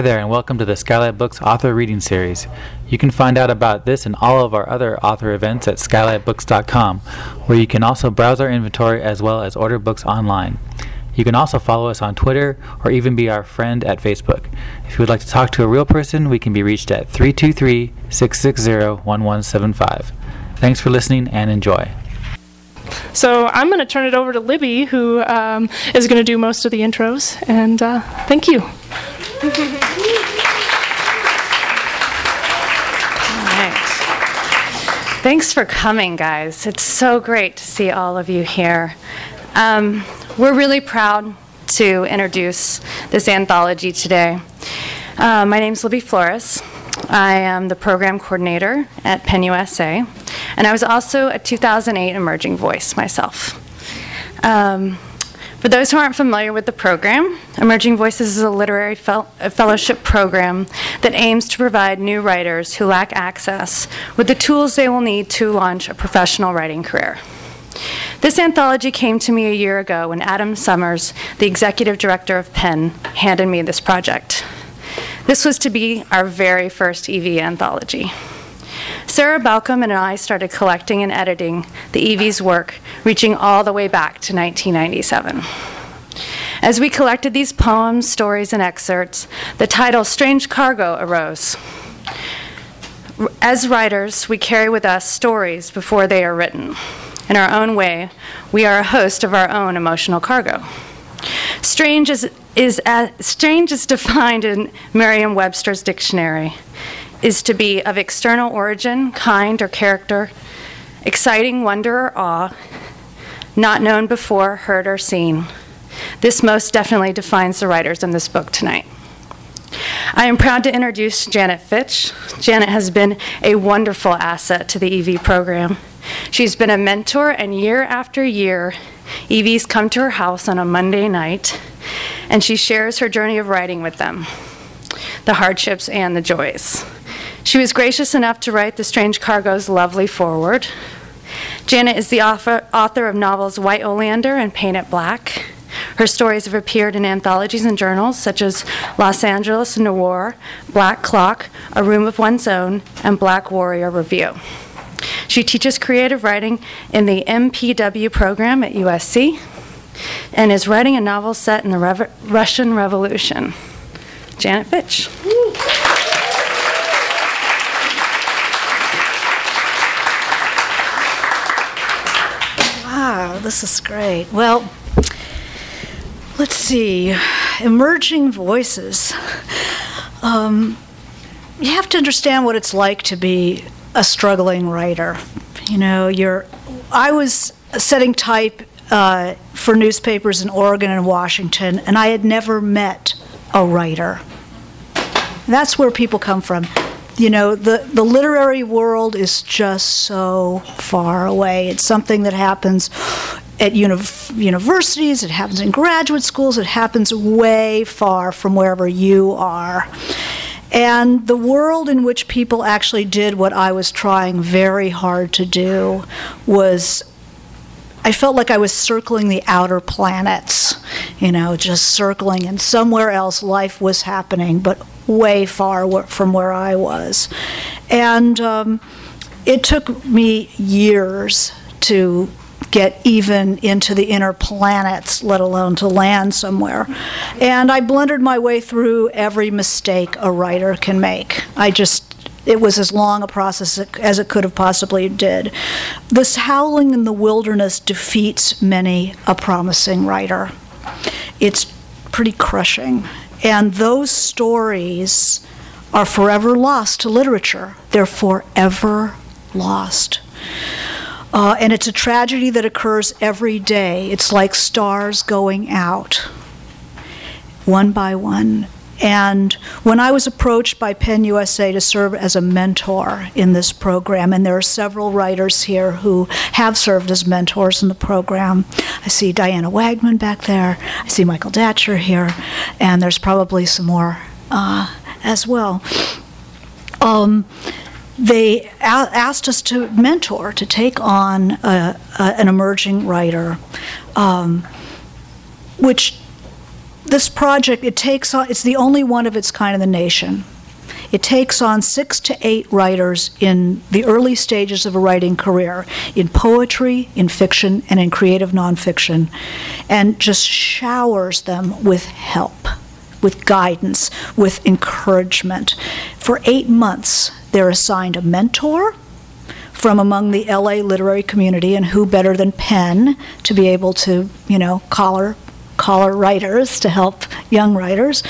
Hi there, and welcome to the Skylight Books Author Reading Series. You can find out about this and all of our other author events at skylightbooks.com, where you can also browse our inventory as well as order books online. You can also follow us on Twitter or even be our friend at Facebook. If you would like to talk to a real person, we can be reached at 323 660 1175. Thanks for listening and enjoy. So I'm going to turn it over to Libby, who um, is going to do most of the intros. And uh, thank you. Thanks for coming, guys. It's so great to see all of you here. Um, we're really proud to introduce this anthology today. Uh, my name is Libby Flores. I am the program coordinator at PEN USA, and I was also a 2008 Emerging Voice myself. Um, for those who aren't familiar with the program, Emerging Voices is a literary fel- a fellowship program that aims to provide new writers who lack access with the tools they will need to launch a professional writing career. This anthology came to me a year ago when Adam Summers, the executive director of PEN, handed me this project. This was to be our very first EV anthology. Sarah Balcom and I started collecting and editing the EV's work, reaching all the way back to 1997. As we collected these poems, stories, and excerpts, the title Strange Cargo arose. As writers, we carry with us stories before they are written. In our own way, we are a host of our own emotional cargo. Strange is, is as, strange is defined in Merriam-Webster's dictionary is to be of external origin, kind, or character, exciting wonder or awe, not known before, heard, or seen. This most definitely defines the writers in this book tonight. I am proud to introduce Janet Fitch. Janet has been a wonderful asset to the EV program. She's been a mentor, and year after year, EVs come to her house on a Monday night, and she shares her journey of writing with them the hardships and the joys. She was gracious enough to write The Strange Cargo's lovely foreword. Janet is the author, author of novels White Oleander and Paint It Black. Her stories have appeared in anthologies and journals such as Los Angeles Noir, Black Clock, A Room of One's Own, and Black Warrior Review. She teaches creative writing in the MPW program at USC and is writing a novel set in the Rev- Russian Revolution. Janet Fitch. This is great. Well, let's see. Emerging voices. Um, you have to understand what it's like to be a struggling writer. You know, you're. I was setting type uh, for newspapers in Oregon and Washington, and I had never met a writer. That's where people come from you know, the, the literary world is just so far away. It's something that happens at uni- universities, it happens in graduate schools, it happens way far from wherever you are. And the world in which people actually did what I was trying very hard to do was I felt like I was circling the outer planets, you know, just circling, and somewhere else life was happening, but way far from where I was. And um, it took me years to get even into the inner planets, let alone to land somewhere. And I blundered my way through every mistake a writer can make. I just it was as long a process as it could have possibly did. This howling in the wilderness defeats many a promising writer. It's pretty crushing. And those stories are forever lost to literature. They're forever lost. Uh, and it's a tragedy that occurs every day. It's like stars going out, one by one. And when I was approached by PEN USA to serve as a mentor in this program, and there are several writers here who have served as mentors in the program. I see Diana Wagman back there, I see Michael Datcher here, and there's probably some more uh, as well. Um, they a- asked us to mentor, to take on a, a, an emerging writer, um, which this project, it takes on, it's the only one of its kind in the nation. It takes on six to eight writers in the early stages of a writing career, in poetry, in fiction, and in creative nonfiction, and just showers them with help, with guidance, with encouragement. For eight months, they're assigned a mentor from among the LA literary community, and who better than PEN to be able to, you know, collar collar writers to help young writers.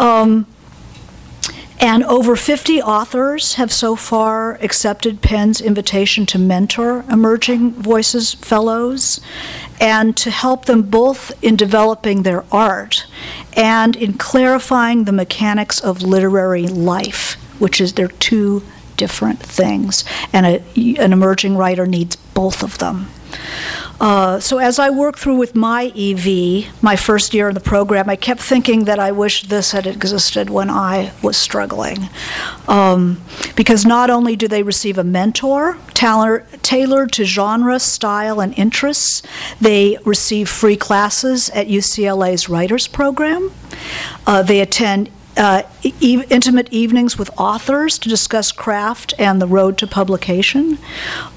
Um, and over 50 authors have so far accepted PEN's invitation to mentor Emerging Voices Fellows and to help them both in developing their art and in clarifying the mechanics of literary life, which is they're two different things. And a, an emerging writer needs both of them. Uh, so as I worked through with my EV, my first year in the program, I kept thinking that I wish this had existed when I was struggling. Um, because not only do they receive a mentor tailored to genre, style, and interests, they receive free classes at UCLA's Writers Program. Uh, they attend uh, e- intimate evenings with authors to discuss craft and the road to publication.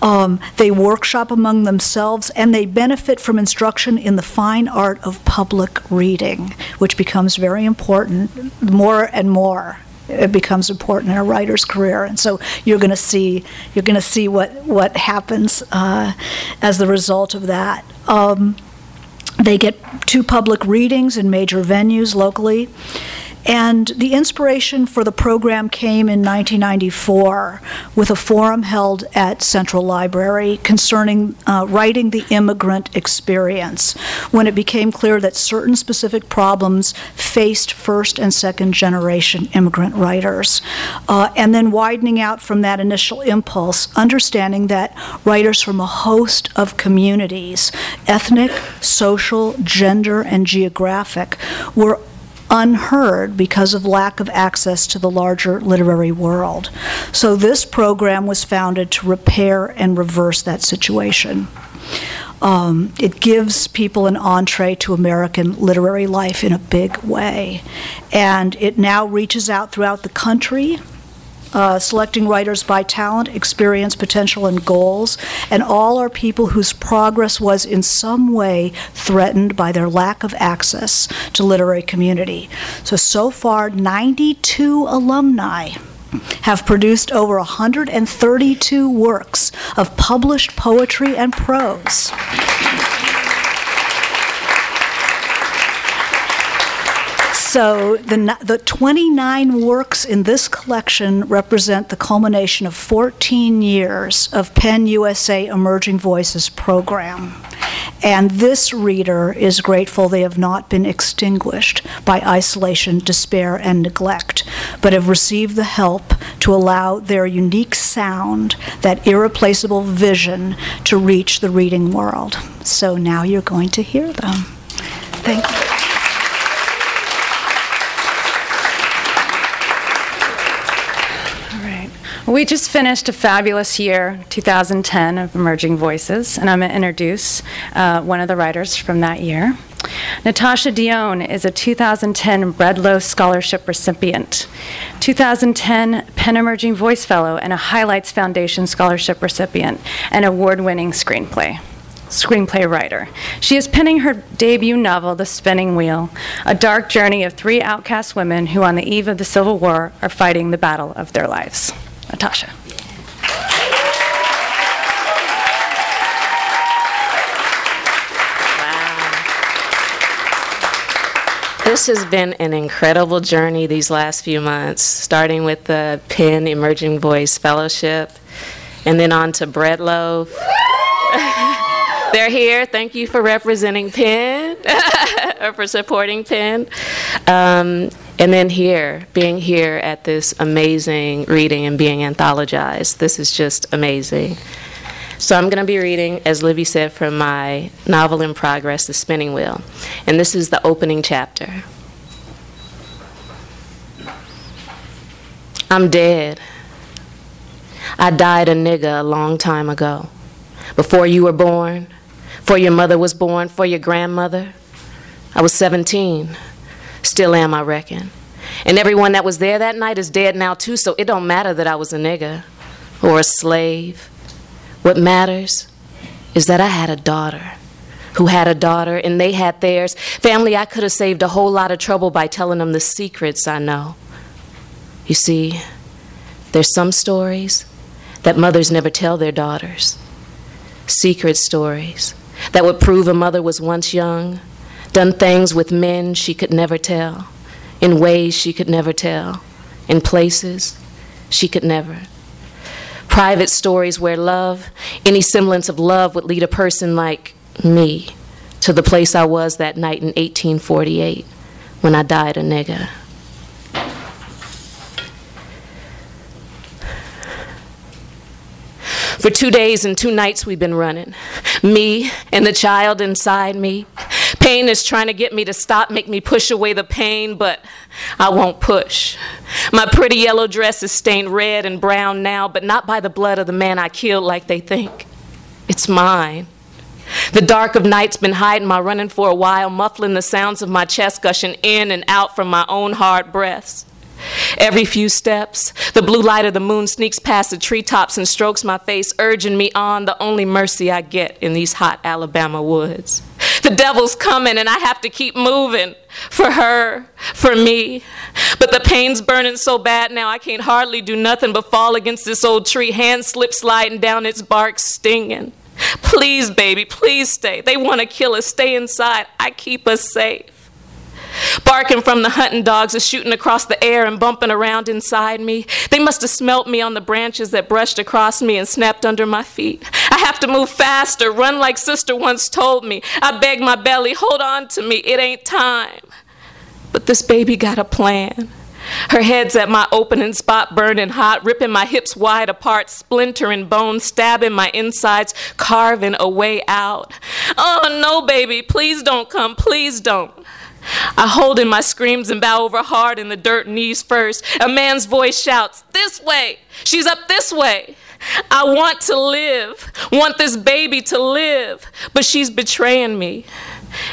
Um, they workshop among themselves and they benefit from instruction in the fine art of public reading, which becomes very important more and more it becomes important in a writer's career, and so you're going to see you're going to see what what happens uh, as the result of that. Um, they get two public readings in major venues locally. And the inspiration for the program came in 1994 with a forum held at Central Library concerning uh, writing the immigrant experience, when it became clear that certain specific problems faced first and second generation immigrant writers. Uh, and then widening out from that initial impulse, understanding that writers from a host of communities, ethnic, social, gender, and geographic, were unheard because of lack of access to the larger literary world. So this program was founded to repair and reverse that situation. Um, it gives people an entree to American literary life in a big way. And it now reaches out throughout the country uh, selecting writers by talent, experience, potential, and goals, and all are people whose progress was in some way threatened by their lack of access to literary community. So, so far, 92 alumni have produced over 132 works of published poetry and prose. So the, the 29 works in this collection represent the culmination of 14 years of PEN USA Emerging Voices program. And this reader is grateful they have not been extinguished by isolation, despair, and neglect, but have received the help to allow their unique sound, that irreplaceable vision, to reach the reading world. So now you're going to hear them. Thank you. We just finished a fabulous year, 2010, of Emerging Voices, and I'm going to introduce uh, one of the writers from that year. Natashia Deón is a 2010 Breadloaf Scholarship recipient, 2010 PEN Emerging Voice Fellow, and a Highlights Foundation Scholarship recipient, and award winning screenplay screenplay writer. She is penning her debut novel, The Spinning Wheel, a dark journey of three outcast women who, on the eve of the Civil War, are fighting the battle of their lives. Natashia. This has been an incredible journey these last few months, starting with the PEN Emerging Voice Fellowship and then on to Breadloaf. They're here. Thank you for representing PEN or for supporting PEN. Um, and then here, being here at this amazing reading and being anthologized. This is just amazing. So I'm going to be reading, as Libby said, from my novel in progress, The Spinning Wheel. And this is the opening chapter. I'm dead. I died a nigga a long time ago. Before you were born, before your mother was born, for your grandmother. I was 17 Still am, I reckon. And everyone that was there that night is dead now, too, so it don't matter that I was a nigger or a slave. What matters is that I had a daughter who had a daughter and they had theirs. Family, I could have saved a whole lot of trouble by telling them the secrets I know. You see, there's some stories that mothers never tell their daughters. Secret stories that would prove a mother was once young, done things with men she could never tell, in ways she could never tell, in places she could never. Private stories where love, any semblance of love, would lead a person like me to the place I was that night in 1848 when I died a nigger. For two days and two nights we've been running. Me and the child inside me. Pain is trying to get me to stop, make me push away the pain, but I won't push. My pretty yellow dress is stained red and brown now, but not by the blood of the man I killed like they think. It's mine. The dark of night's been hiding my running for a while, muffling the sounds of my chest gushing in and out from my own hard breaths. Every few steps, the blue light of the moon sneaks past the treetops and strokes my face, urging me on, the only mercy I get in these hot Alabama woods. The devil's coming, and I have to keep moving for her, for me. But the pain's burning so bad now, I can't hardly do nothing but fall against this old tree, hands slip sliding down its bark, stinging. Please, baby, please stay. They want to kill us. Stay inside. I keep us safe. Barking from the hunting dogs is shooting across the air and bumping around inside me. They must have smelt me on the branches that brushed across me and snapped under my feet. I have to move faster, run like sister once told me. I beg my belly, hold on to me, it ain't time. But this baby got a plan. Her head's at my opening spot, burning hot, ripping my hips wide apart, splintering bones, stabbing my insides, carving a way out. Oh, no, baby, please don't come, please don't. I hold in my screams and bow over hard in the dirt, knees first. A man's voice shouts, This way! She's up this way! I want to live, want this baby to live, but she's betraying me.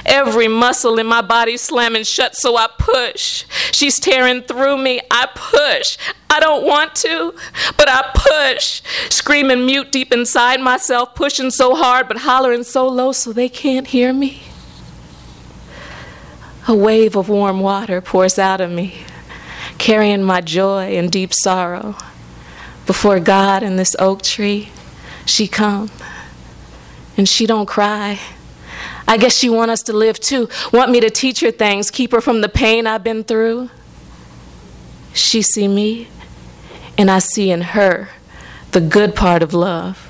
Every muscle in my body slamming shut, so I push. She's tearing through me. I push. I don't want to, but I push. Screaming mute deep inside myself, pushing so hard, but hollering so low so they can't hear me. A wave of warm water pours out of me, carrying my joy and deep sorrow. Before God and this oak tree, she come, and she don't cry. I guess she want us to live too, want me to teach her things, keep her from the pain I've been through. She see me, and I see in her the good part of love.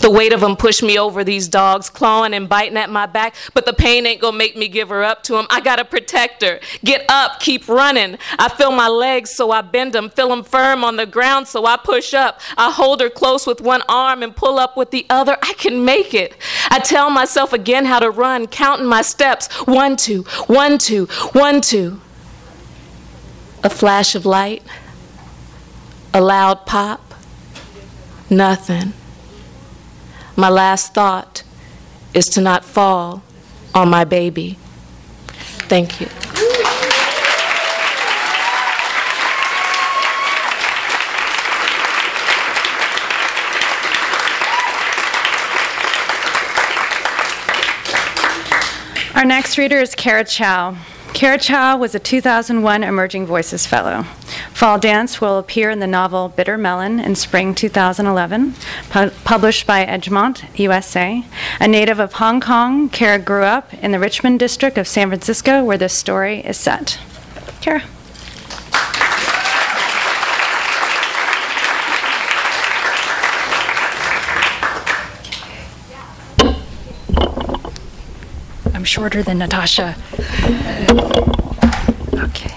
The weight of them pushed me over these dogs, clawing and biting at my back, but the pain ain't gonna make me give her up to them. I gotta protect her. Get up, keep running. I feel my legs, so I bend them, feel them firm on the ground, so I push up. I hold her close with one arm and pull up with the other. I can make it. I tell myself again how to run, counting my steps one, two, one, two, one, two. A flash of light, a loud pop, nothing. My last thought is to not fall on my baby. Thank you. Our next reader is Cara Chow. Cara Chow was a 2001 Emerging Voices Fellow. Fall Dance will appear in the novel Bitter Melon in spring 2011, pu- published by Egmont, USA. A native of Hong Kong, Cara grew up in the Richmond district of San Francisco, where this story is set. Cara. Shorter than Natashia. Okay.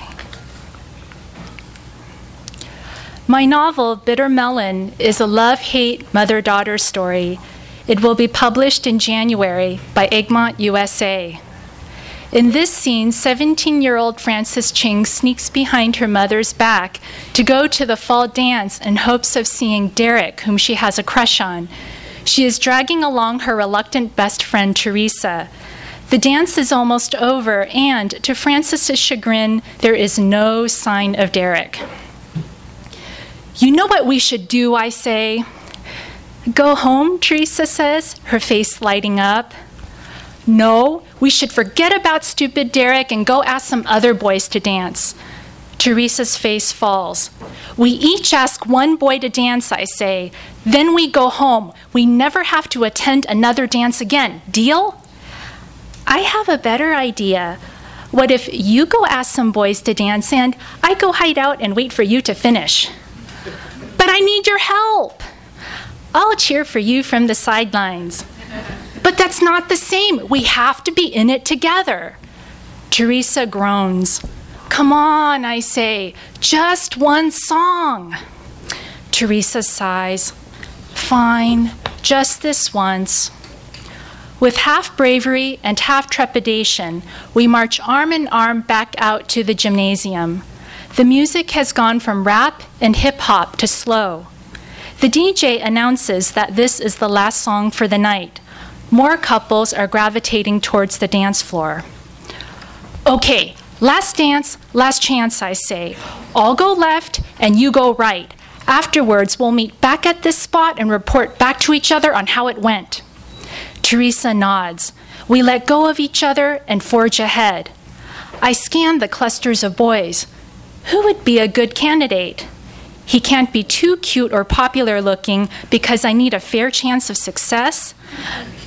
My novel, Bitter Melon, is a love hate mother daughter story. It will be published in January by Egmont USA. In this scene, 17 year old Frances Ching sneaks behind her mother's back to go to the fall dance in hopes of seeing Derek, whom she has a crush on. She is dragging along her reluctant best friend, Teresa. The dance is almost over, and to Frances's chagrin, there is no sign of Derek. You know what we should do, I say. Go home, Teresa says, her face lighting up. No, we should forget about stupid Derek and go ask some other boys to dance. Teresa's face falls. We each ask one boy to dance, I say. Then we go home. We never have to attend another dance again. Deal? I have a better idea. What if you go ask some boys to dance and I go hide out and wait for you to finish? But I need your help. I'll cheer for you from the sidelines. But that's not the same. We have to be in it together. Teresa groans. Come on, I say, just one song. Teresa sighs. Fine, just this once. With half bravery and half trepidation, we march arm in arm back out to the gymnasium. The music has gone from rap and hip hop to slow. The DJ announces that this is the last song for the night. More couples are gravitating towards the dance floor. Okay, last dance, last chance, I say. I'll go left and you go right. Afterwards, we'll meet back at this spot and report back to each other on how it went. Teresa nods. We let go of each other and forge ahead. I scan the clusters of boys. Who would be a good candidate? He can't be too cute or popular looking because I need a fair chance of success.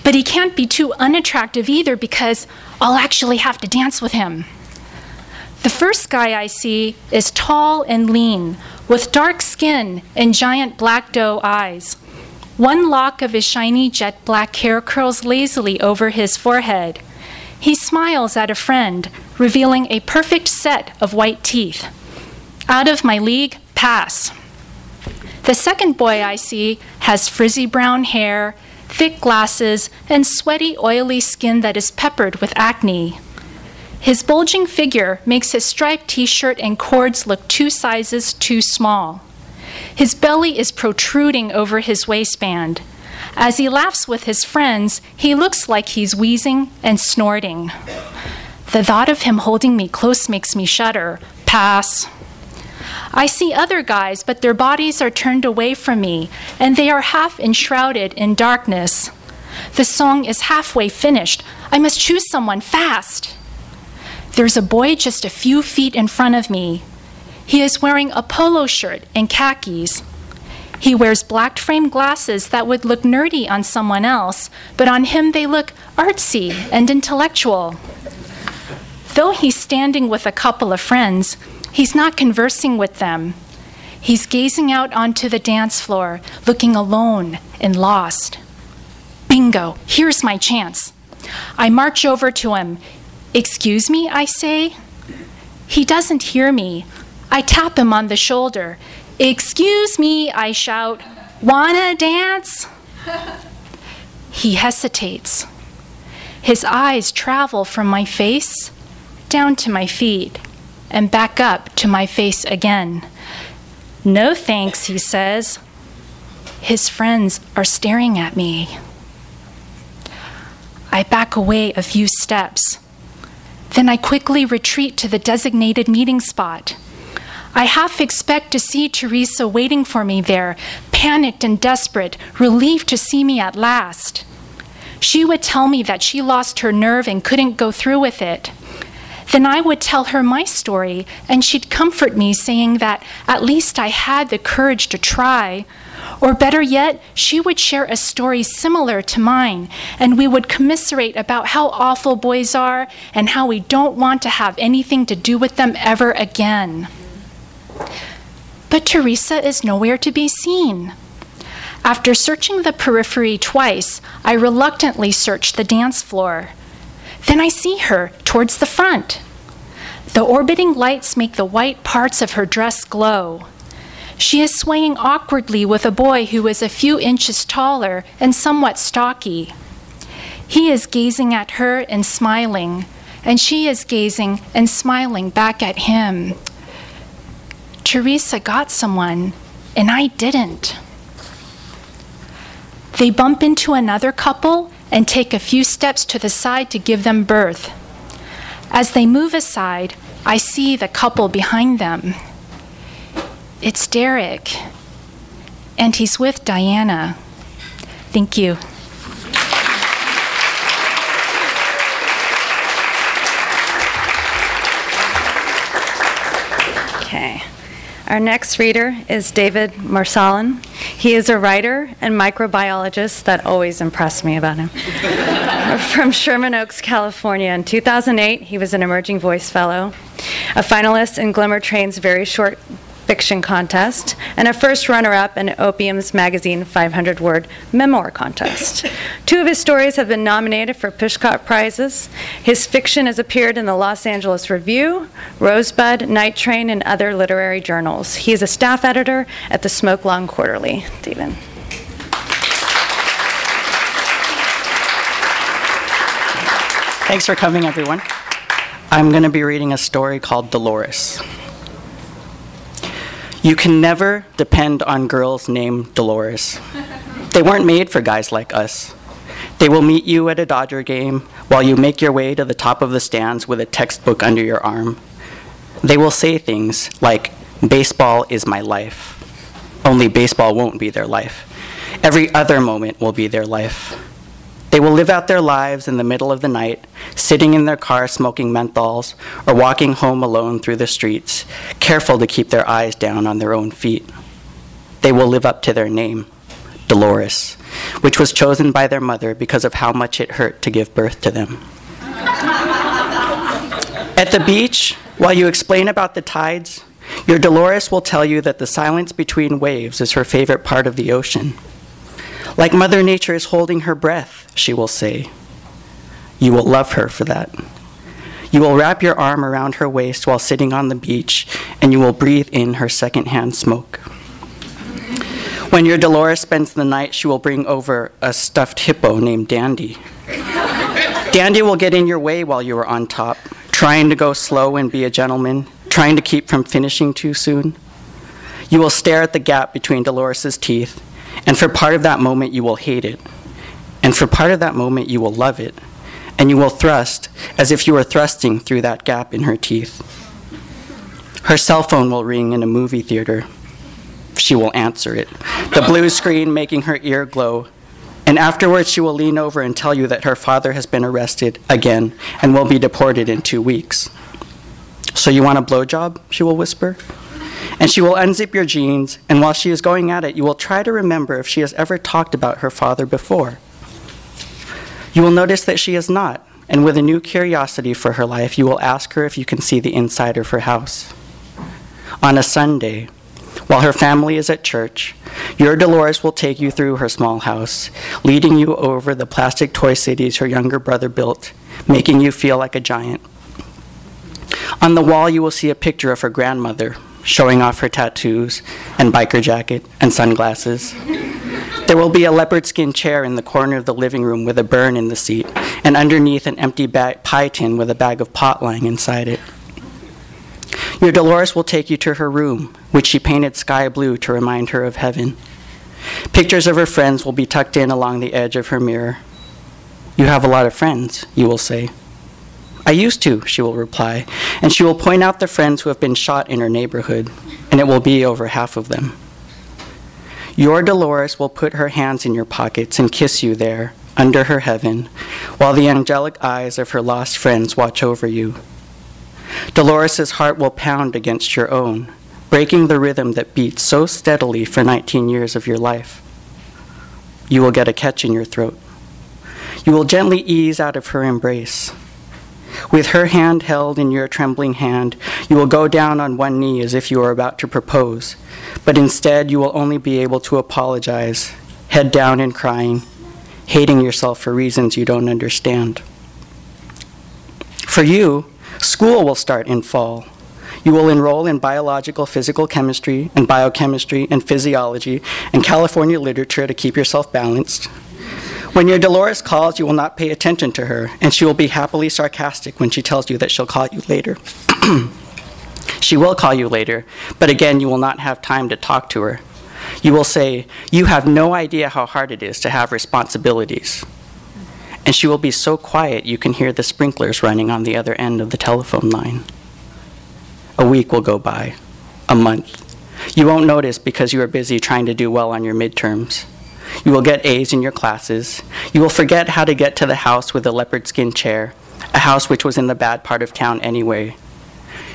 But he can't be too unattractive either because I'll actually have to dance with him. The first guy I see is tall and lean, with dark skin and giant black doe eyes. One lock of his shiny jet black hair curls lazily over his forehead. He smiles at a friend, revealing a perfect set of white teeth. Out of my league, pass. The second boy I see has frizzy brown hair, thick glasses, and sweaty, oily skin that is peppered with acne. His bulging figure makes his striped t shirt and cords look two sizes too small. His belly is protruding over his waistband. As he laughs with his friends, he looks like he's wheezing and snorting. The thought of him holding me close makes me shudder. Pass. I see other guys, but their bodies are turned away from me, and they are half enshrouded in darkness. The song is halfway finished. I must choose someone fast. There's a boy just a few feet in front of me. He is wearing a polo shirt and khakis. He wears black frame glasses that would look nerdy on someone else, but on him they look artsy and intellectual. Though he's standing with a couple of friends, he's not conversing with them. He's gazing out onto the dance floor, looking alone and lost. Bingo, here's my chance. I march over to him. Excuse me, I say. He doesn't hear me. I tap him on the shoulder. Excuse me, I shout. Wanna dance? He hesitates. His eyes travel from my face down to my feet and back up to my face again. No thanks, he says. His friends are staring at me. I back away a few steps. Then I quickly retreat to the designated meeting spot. I half expect to see Teresa waiting for me there, panicked and desperate, relieved to see me at last. She would tell me that she lost her nerve and couldn't go through with it. Then I would tell her my story, and she'd comfort me, saying that at least I had the courage to try. Or better yet, she would share a story similar to mine, and we would commiserate about how awful boys are and how we don't want to have anything to do with them ever again. But Teresa is nowhere to be seen. After searching the periphery twice, I reluctantly search the dance floor. Then I see her towards the front. The orbiting lights make the white parts of her dress glow. She is swaying awkwardly with a boy who is a few inches taller and somewhat stocky. He is gazing at her and smiling, and she is gazing and smiling back at him. Teresa got someone, and I didn't. They bump into another couple, and take a few steps to the side to give them birth. As they move aside, I see the couple behind them. It's Derek, and he's with Diana. Thank you. Okay. Our next reader is David Marsalin. He is a writer and microbiologist that always impressed me about him. From Sherman Oaks, California. In 2008, he was an Emerging Voice Fellow, a finalist in Glimmer Train's very short fiction contest, and a first runner up in Opium's magazine 500 word memoir contest. Two of his stories have been nominated for Pushcart Prizes. His fiction has appeared in the Los Angeles Review, Rosebud, Night Train, and other literary journals. He is a staff editor at the SmokeLong Quarterly. David. Thanks for coming, everyone. I'm going to be reading a story called Dolores. You can never depend on girls named Dolores. They weren't made for guys like us. They will meet you at a Dodger game while you make your way to the top of the stands with a textbook under your arm. They will say things like, Baseball is my life. Only baseball won't be their life. Every other moment will be their life. They will live out their lives in the middle of the night, sitting in their car smoking menthols, or walking home alone through the streets, careful to keep their eyes down on their own feet. They will live up to their name, Dolores, which was chosen by their mother because of how much it hurt to give birth to them. At the beach, while you explain about the tides, your Dolores will tell you that the silence between waves is her favorite part of the ocean. Like Mother Nature is holding her breath, she will say. You will love her for that. You will wrap your arm around her waist while sitting on the beach, and you will breathe in her secondhand smoke. When your Dolores spends the night, she will bring over a stuffed hippo named Dandy. Dandy will get in your way while you are on top, trying to go slow and be a gentleman, trying to keep from finishing too soon. You will stare at the gap between Dolores's teeth and for part of that moment, you will hate it. And for part of that moment, you will love it. And you will thrust as if you were thrusting through that gap in her teeth. Her cell phone will ring in a movie theater. She will answer it, the blue screen making her ear glow. And afterwards, she will lean over and tell you that her father has been arrested again and will be deported in two weeks. So, you want a blowjob? She will whisper and she will unzip your jeans, and while she is going at it, you will try to remember if she has ever talked about her father before. You will notice that she has not, and with a new curiosity for her life, you will ask her if you can see the inside of her house. On a Sunday, while her family is at church, your Dolores will take you through her small house, leading you over the plastic toy cities her younger brother built, making you feel like a giant. On the wall, you will see a picture of her grandmother, showing off her tattoos and biker jacket and sunglasses. There will be a leopard skin chair in the corner of the living room with a burn in the seat, and underneath an empty pie tin with a bag of pot lying inside it. Your Dolores will take you to her room, which she painted sky blue to remind her of heaven. Pictures of her friends will be tucked in along the edge of her mirror. You have a lot of friends, you will say. I used to, she will reply, and she will point out the friends who have been shot in her neighborhood, and it will be over half of them. Your Dolores will put her hands in your pockets and kiss you there, under her heaven, while the angelic eyes of her lost friends watch over you. Dolores's heart will pound against your own, breaking the rhythm that beats so steadily for 19 years of your life. You will get a catch in your throat. You will gently ease out of her embrace with her hand held in your trembling hand, you will go down on one knee as if you were about to propose, but instead you will only be able to apologize, head down and crying, hating yourself for reasons you don't understand. For you, school will start in fall. You will enroll in biological physical chemistry and biochemistry and physiology and California literature to keep yourself balanced. When your Dolores calls, you will not pay attention to her, and she will be happily sarcastic when she tells you that she'll call you later. she will call you later, but again, you will not have time to talk to her. You will say, You have no idea how hard it is to have responsibilities. and she will be so quiet you can hear the sprinklers running on the other end of the telephone line. A week will go by, a month. You won't notice because you are busy trying to do well on your midterms. You will get A's in your classes. You will forget how to get to the house with the leopard skin chair, a house which was in the bad part of town anyway.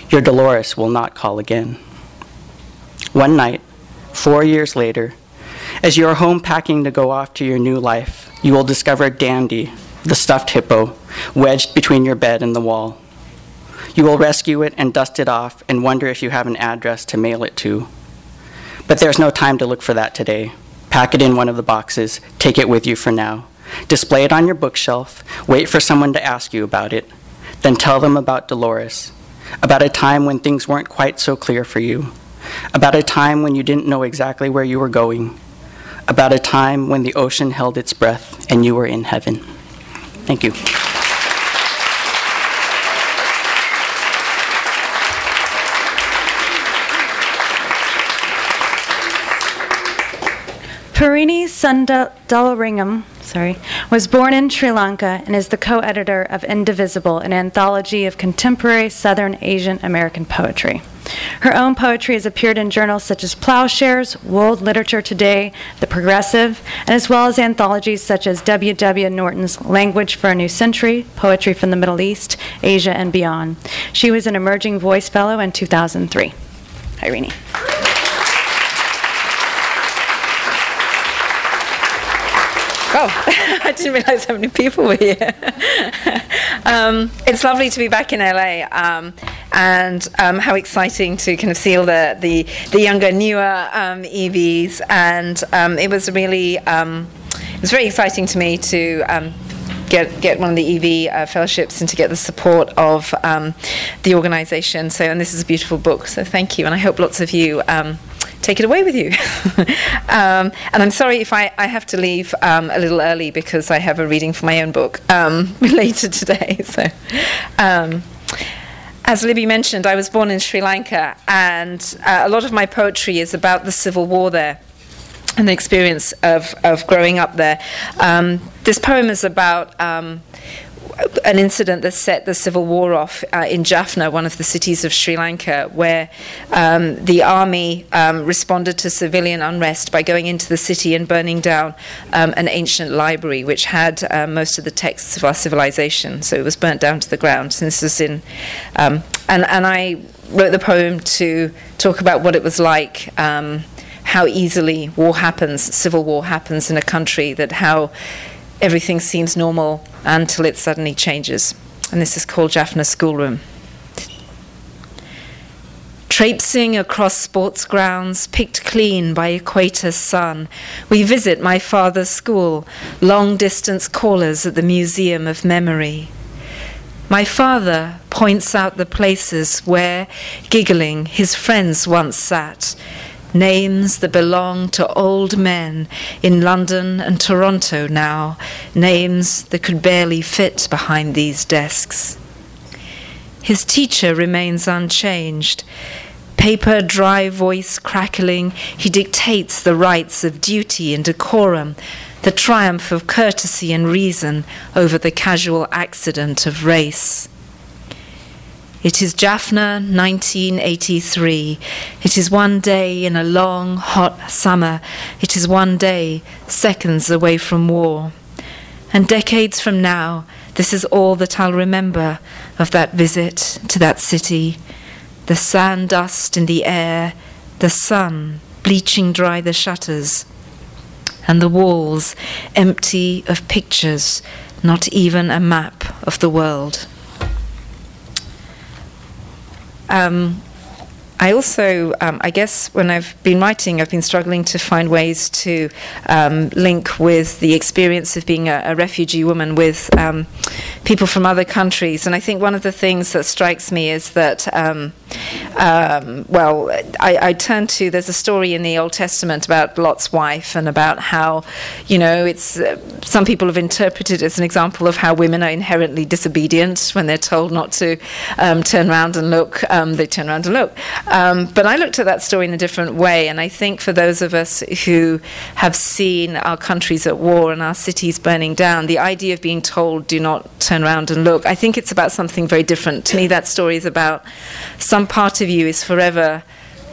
Your Dolores will not call again. One night, four years later, as you are home packing to go off to your new life, you will discover Dandy, the stuffed hippo, wedged between your bed and the wall. You will rescue it and dust it off and wonder if you have an address to mail it to. But there's no time to look for that today. Pack it in one of the boxes, take it with you for now. Display it on your bookshelf, wait for someone to ask you about it, then tell them about Dolores, about a time when things weren't quite so clear for you, about a time when you didn't know exactly where you were going, about a time when the ocean held its breath and you were in heaven. Thank you. Pireeni Sundaram sorry, was born in Sri Lanka and is the co-editor of Indivisible, an anthology of contemporary Southern Asian American poetry. Her own poetry has appeared in journals such as Ploughshares, World Literature Today, The Progressive, and as well as anthologies such as W. W. Norton's Language for a New Century, Poetry from the Middle East, Asia, and Beyond. She was an Emerging Voice Fellow in 2003. Irene. Oh, I didn't realize how many people were here. um, it's lovely to be back in LA, um, and um, how exciting to kind of see all the the, the younger, newer um, EVs, and um, it was really um, it was very exciting to me to get get one of the EV uh, fellowships and to get the support of um, the organisation. So, and this is a beautiful book. So, thank you, and I hope lots of you. Um, take it away with you. um, and I'm sorry if I, I have to leave um, a little early because I have a reading for my own book um, later today. So, um, as Libby mentioned, I was born in Sri Lanka, and uh, a lot of my poetry is about the civil war there and the experience of, of growing up there. Um, this poem is about um, an incident that set the civil war off uh, in Jaffna, one of the cities of Sri Lanka, where um, the army um, responded to civilian unrest by going into the city and burning down um, an ancient library which had uh, most of the texts of our civilization. So it was burnt down to the ground. And this was in, um, and and I wrote the poem to talk about what it was like um, how easily war happens, civil war happens in a country, that how everything seems normal until it suddenly changes. And this is called Jaffna Schoolroom. Traipsing across sports grounds, picked clean by equator sun, we visit my father's school, long distance callers at the Museum of Memory. My father points out the places where, giggling, his friends once sat, names that belong to old men in London and Toronto now, names that could barely fit behind these desks. His teacher remains unchanged. Paper dry voice crackling, he dictates the rights of duty and decorum, the triumph of courtesy and reason over the casual accident of race. It is Jaffna 1983. It is one day in a long, hot summer. It is one day, seconds away from war. And decades from now, this is all that I'll remember of that visit to that city. The sand dust in the air, the sun bleaching dry the shutters, and the walls empty of pictures, not even a map of the world. Um, I also, um, I guess, when I've been writing, I've been struggling to find ways to um, link with the experience of being a, a refugee woman with um, people from other countries. And I think one of the things that strikes me is that, um, um, well, I, I turn to there's a story in the Old Testament about Lot's wife and about how, you know, it's uh, some people have interpreted it as an example of how women are inherently disobedient when they're told not to um, turn around and look. Um, they turn around and look. Um, but I looked at that story in a different way, and I think for those of us who have seen our countries at war and our cities burning down, the idea of being told "do not turn around and look," I think it's about something very different. To me, that story is about some part of you is forever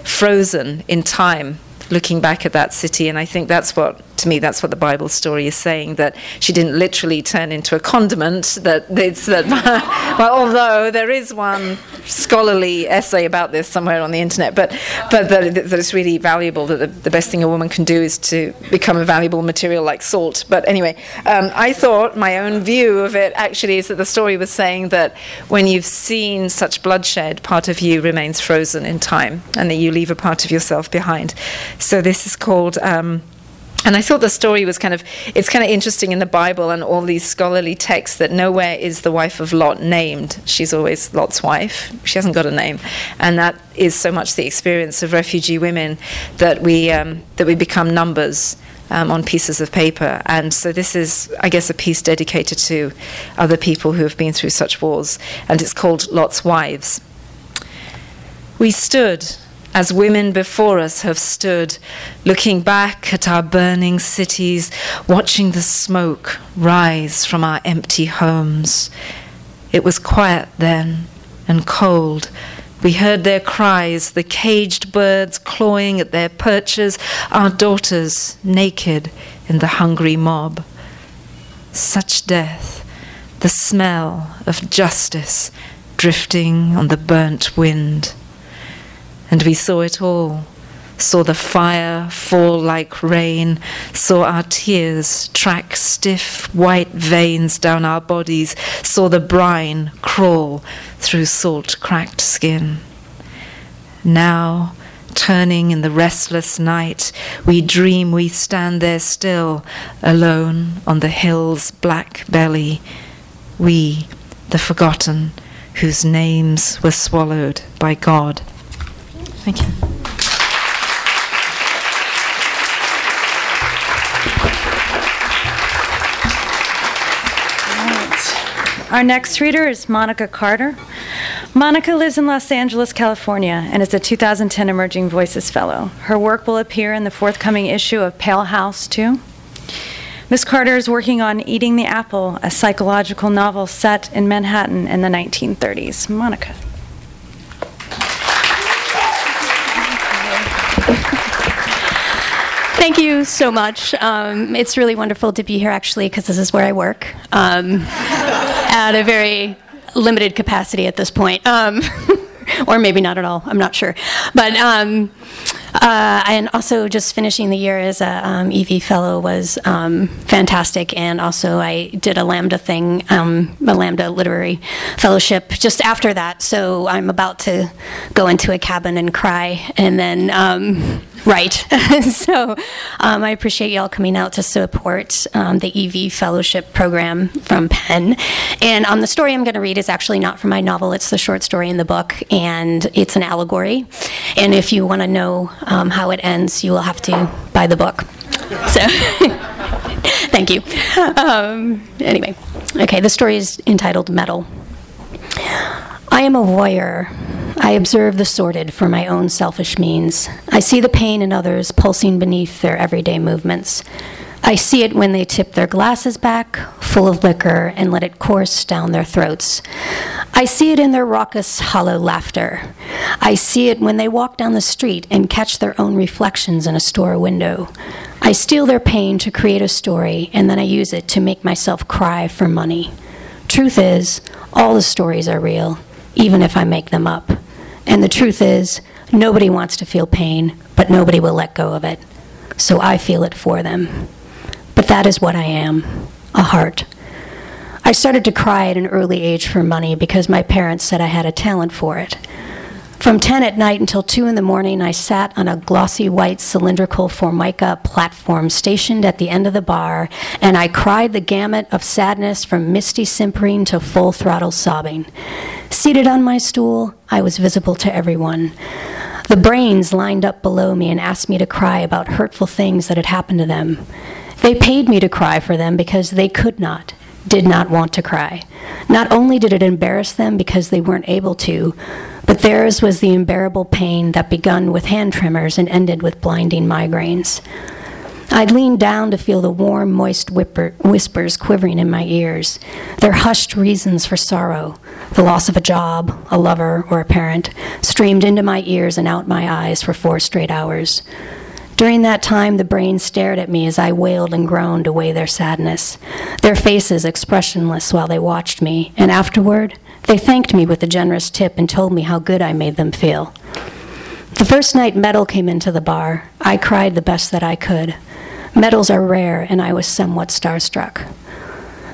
frozen in time looking back at that city and i think that's what to me that's what the bible story is saying that she didn't literally turn into a condiment that it's that well although there is one scholarly essay about this somewhere on the internet but but that, that it's really valuable that the, the, best thing a woman can do is to become a valuable material like salt but anyway um, i thought my own view of it actually is that the story was saying that when you've seen such bloodshed part of you remains frozen in time and that you leave a part of yourself behind so this is called. Um, and I thought the story was kind of, it's kind of interesting in the Bible and all these scholarly texts that nowhere is the wife of Lot named. She's always Lot's wife. She hasn't got a name. And that is so much the experience of refugee women that we, um, that we become numbers. Um, on pieces of paper. And so this is, I guess, a piece dedicated to other people who have been through such wars. And it's called Lot's Wives. We stood as women before us have stood, looking back at our burning cities, watching the smoke rise from our empty homes. It was quiet then and cold. We heard their cries, the caged birds clawing at their perches, our daughters naked in the hungry mob. Such death, the smell of justice drifting on the burnt wind. And we saw it all saw the fire fall like rain, saw our tears track stiff white veins down our bodies, saw the brine crawl through salt cracked skin. Now, turning in the restless night, we dream we stand there still, alone on the hill's black belly. We, the forgotten, whose names were swallowed by God. Thank you. Our next reader is Monica Carter. Monica lives in Los Angeles, California, and is a 2010 Emerging Voices Fellow. Her work will appear in the forthcoming issue of Pale House, too. Ms. Carter is working on Eating the Apple, a psychological novel set in Manhattan in the 1930s. Monica. Thank you so much. Um, it's really wonderful to be here, actually, because this is where I work um, at a very limited capacity at this point. Um, or maybe not at all. I'm not sure. But um, uh, and also just finishing the year as a um, EV fellow was um, fantastic. And also I did a Lambda thing, um, a Lambda literary fellowship just after that. So I'm about to go into a cabin and cry and then um, write. so um, I appreciate y'all coming out to support um, the EV fellowship program from PEN. And the story I'm going to read is actually not from my novel, it's the short story in the book, and it's an allegory. And if you want to know um, how it ends, you will have to buy the book. So, thank you. Um, anyway, okay, the story is entitled Metal. I am a voyeur. I observe the sordid for my own selfish means. I see the pain in others pulsing beneath their everyday movements. I see it when they tip their glasses back, full of liquor, and let it course down their throats. I see it in their raucous, hollow laughter. I see it when they walk down the street and catch their own reflections in a store window. I steal their pain to create a story, and then I use it to make myself cry for money. Truth is, all the stories are real, even if I make them up. And the truth is, nobody wants to feel pain, but nobody will let go of it. So I feel it for them. But that is what I am a heart. I started to cry at an early age for money because my parents said I had a talent for it. From 10 at night until 2 in the morning, I sat on a glossy white cylindrical formica platform stationed at the end of the bar, and I cried the gamut of sadness from misty simpering to full throttle sobbing. Seated on my stool, I was visible to everyone. The brains lined up below me and asked me to cry about hurtful things that had happened to them. They paid me to cry for them because they could not, did not want to cry. Not only did it embarrass them because they weren't able to, but theirs was the unbearable pain that begun with hand tremors and ended with blinding migraines. I'd lean down to feel the warm, moist whipper, whispers quivering in my ears, their hushed reasons for sorrow, the loss of a job, a lover, or a parent, streamed into my ears and out my eyes for four straight hours. During that time, the brain stared at me as I wailed and groaned away their sadness, their faces expressionless while they watched me, and afterward, they thanked me with a generous tip and told me how good I made them feel. The first night Metal came into the bar, I cried the best that I could. Medals are rare, and I was somewhat starstruck.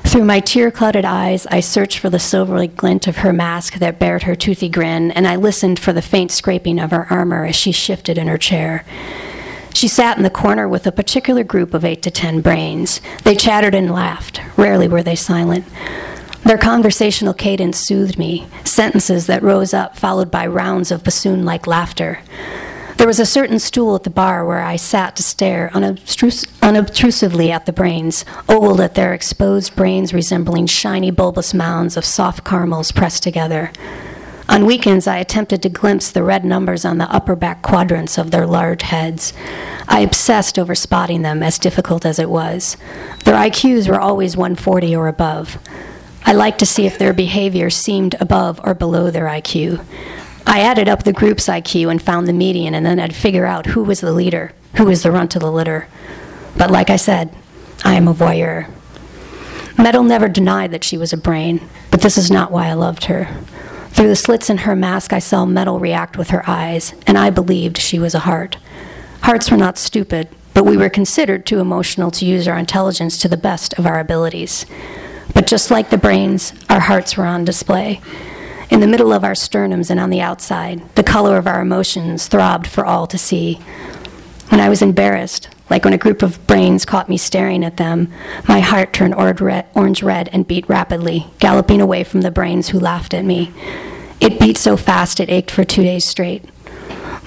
Through my tear clouded eyes, I searched for the silvery glint of her mask that bared her toothy grin, and I listened for the faint scraping of her armor as she shifted in her chair. She sat in the corner with a particular group of eight to ten brains. They chattered and laughed. Rarely were they silent. Their conversational cadence soothed me, sentences that rose up, followed by rounds of bassoon like laughter. There was a certain stool at the bar where I sat to stare unobtrus- unobtrusively at the brains, ogled at their exposed brains resembling shiny bulbous mounds of soft caramels pressed together. On weekends, I attempted to glimpse the red numbers on the upper back quadrants of their large heads. I obsessed over spotting them, as difficult as it was. Their IQs were always 140 or above. I liked to see if their behavior seemed above or below their IQ. I added up the group's IQ and found the median, and then I'd figure out who was the leader, who was the runt of the litter. But like I said, I am a voyeur. Metal never denied that she was a brain, but this is not why I loved her. Through the slits in her mask, I saw Metal react with her eyes, and I believed she was a heart. Hearts were not stupid, but we were considered too emotional to use our intelligence to the best of our abilities. But just like the brains, our hearts were on display. In the middle of our sternums and on the outside, the color of our emotions throbbed for all to see. When I was embarrassed, like when a group of brains caught me staring at them, my heart turned orange red and beat rapidly, galloping away from the brains who laughed at me. It beat so fast it ached for two days straight.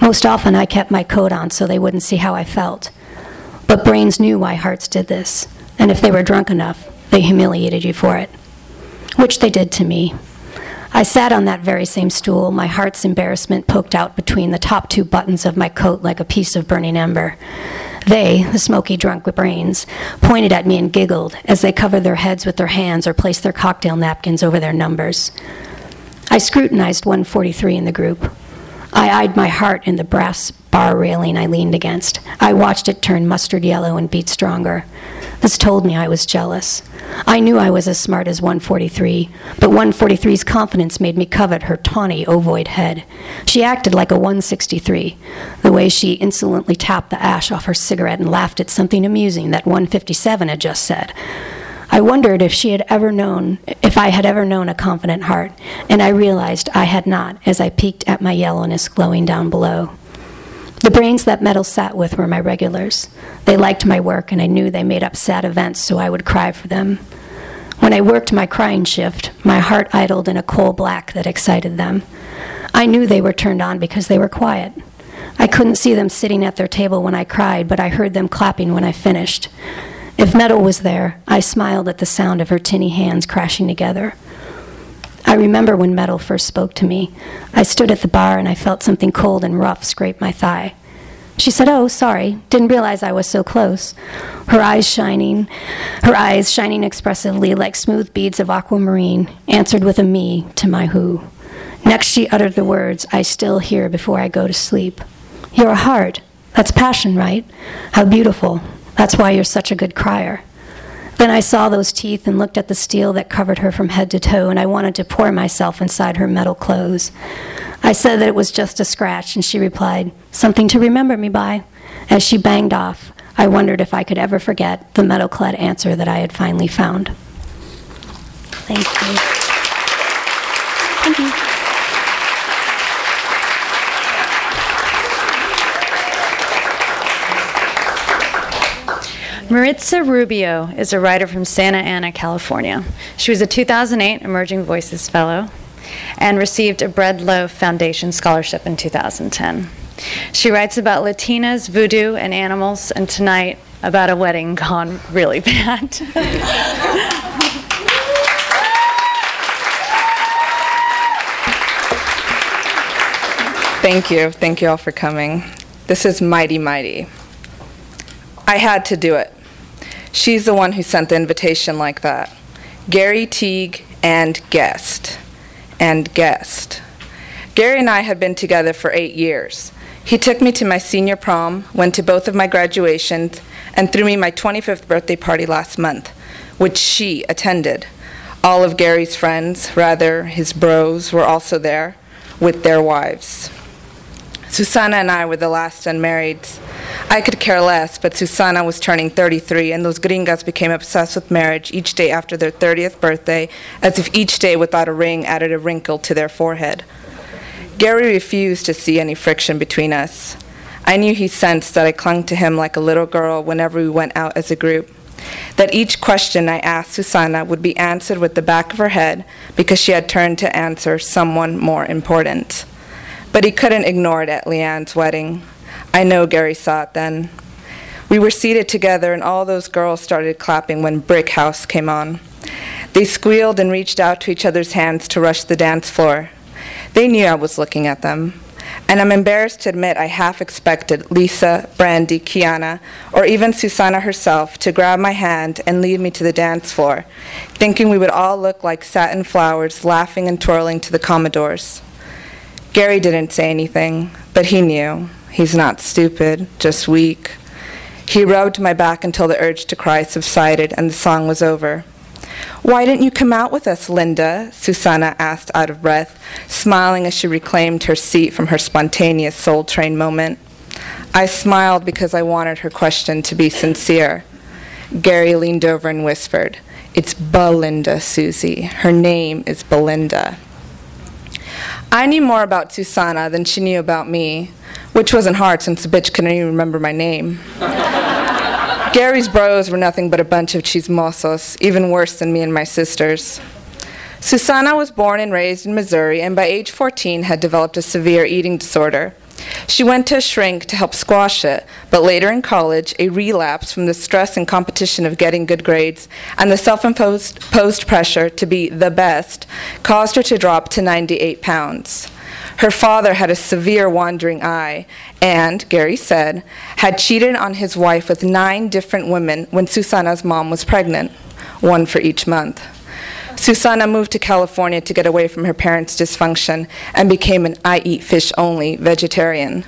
Most often I kept my coat on so they wouldn't see how I felt. But brains knew why hearts did this, and if they were drunk enough, they humiliated you for it. Which they did to me. I sat on that very same stool, my heart's embarrassment poked out between the top two buttons of my coat like a piece of burning ember. They, the smoky drunk with brains, pointed at me and giggled as they covered their heads with their hands or placed their cocktail napkins over their numbers. I scrutinized 143 in the group. I eyed my heart in the brass bar railing I leaned against. I watched it turn mustard yellow and beat stronger. This told me I was jealous. I knew I was as smart as 143, but 143's confidence made me covet her tawny, ovoid head. She acted like a 163, the way she insolently tapped the ash off her cigarette and laughed at something amusing that 157 had just said. I wondered if she had ever known, if I had ever known a confident heart, and I realized I had not as I peeked at my yellowness glowing down below. The brains that Metal sat with were my regulars. They liked my work, and I knew they made up sad events so I would cry for them. When I worked my crying shift, my heart idled in a coal black that excited them. I knew they were turned on because they were quiet. I couldn't see them sitting at their table when I cried, but I heard them clapping when I finished. If Metal was there, I smiled at the sound of her tinny hands crashing together. I remember when Metal first spoke to me. I stood at the bar and I felt something cold and rough scrape my thigh. She said, "Oh, sorry. Didn't realize I was so close." Her eyes shining, her eyes shining expressively like smooth beads of aquamarine, answered with a me to my who. Next she uttered the words I still hear before I go to sleep. "Your heart. That's passion, right? How beautiful. That's why you're such a good crier." Then I saw those teeth and looked at the steel that covered her from head to toe, and I wanted to pour myself inside her metal clothes. I said that it was just a scratch, and she replied, Something to remember me by. As she banged off, I wondered if I could ever forget the metal clad answer that I had finally found. Thank you. Thank you. Maritza Rubio is a writer from Santa Ana, California. She was a 2008 Emerging Voices Fellow and received a Bread Loaf Foundation Scholarship in 2010. She writes about Latinas, voodoo, and animals, and tonight about a wedding gone really bad. Thank you. Thank you all for coming. This is Mighty Mighty. I had to do it. She's the one who sent the invitation like that. Gary Teague and guest. And guest. Gary and I had been together for eight years. He took me to my senior prom, went to both of my graduations, and threw me my 25th birthday party last month, which she attended. All of Gary's friends, rather his bros, were also there with their wives. Susana and I were the last unmarried. I could care less, but Susana was turning 33, and those gringas became obsessed with marriage each day after their 30th birthday, as if each day without a ring added a wrinkle to their forehead. Gary refused to see any friction between us. I knew he sensed that I clung to him like a little girl whenever we went out as a group. That each question I asked Susana would be answered with the back of her head because she had turned to answer someone more important. But he couldn't ignore it at Leanne's wedding. I know Gary saw it then. We were seated together, and all those girls started clapping when Brick House came on. They squealed and reached out to each other's hands to rush the dance floor. They knew I was looking at them. And I'm embarrassed to admit I half expected Lisa, Brandy, Kiana, or even Susana herself to grab my hand and lead me to the dance floor, thinking we would all look like satin flowers laughing and twirling to the Commodores. Gary didn't say anything, but he knew. He's not stupid, just weak. He rubbed my back until the urge to cry subsided and the song was over. Why didn't you come out with us, Linda? Susanna asked out of breath, smiling as she reclaimed her seat from her spontaneous soul train moment. I smiled because I wanted her question to be sincere. Gary leaned over and whispered, It's Belinda, Susie. Her name is Belinda. I knew more about Susana than she knew about me, which wasn't hard since the bitch couldn't even remember my name. Gary's bros were nothing but a bunch of chismosos, even worse than me and my sisters. Susana was born and raised in Missouri and by age 14 had developed a severe eating disorder. She went to a shrink to help squash it, but later in college, a relapse from the stress and competition of getting good grades and the self imposed pressure to be the best caused her to drop to 98 pounds. Her father had a severe wandering eye and, Gary said, had cheated on his wife with nine different women when Susana's mom was pregnant, one for each month. Susana moved to California to get away from her parents' dysfunction and became an I eat fish only vegetarian.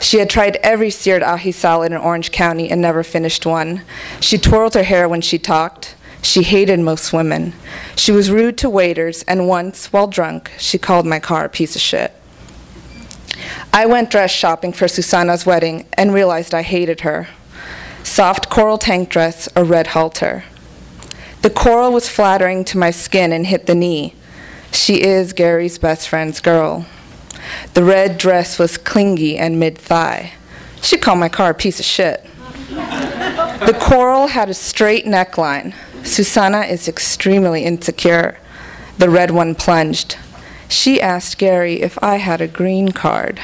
She had tried every seared ahi salad in Orange County and never finished one. She twirled her hair when she talked. She hated most women. She was rude to waiters, and once, while drunk, she called my car a piece of shit. I went dress shopping for Susana's wedding and realized I hated her. Soft coral tank dress, a red halter. The coral was flattering to my skin and hit the knee. She is Gary's best friend's girl. The red dress was clingy and mid thigh. She called my car a piece of shit. The coral had a straight neckline. Susana is extremely insecure. The red one plunged. She asked Gary if I had a green card.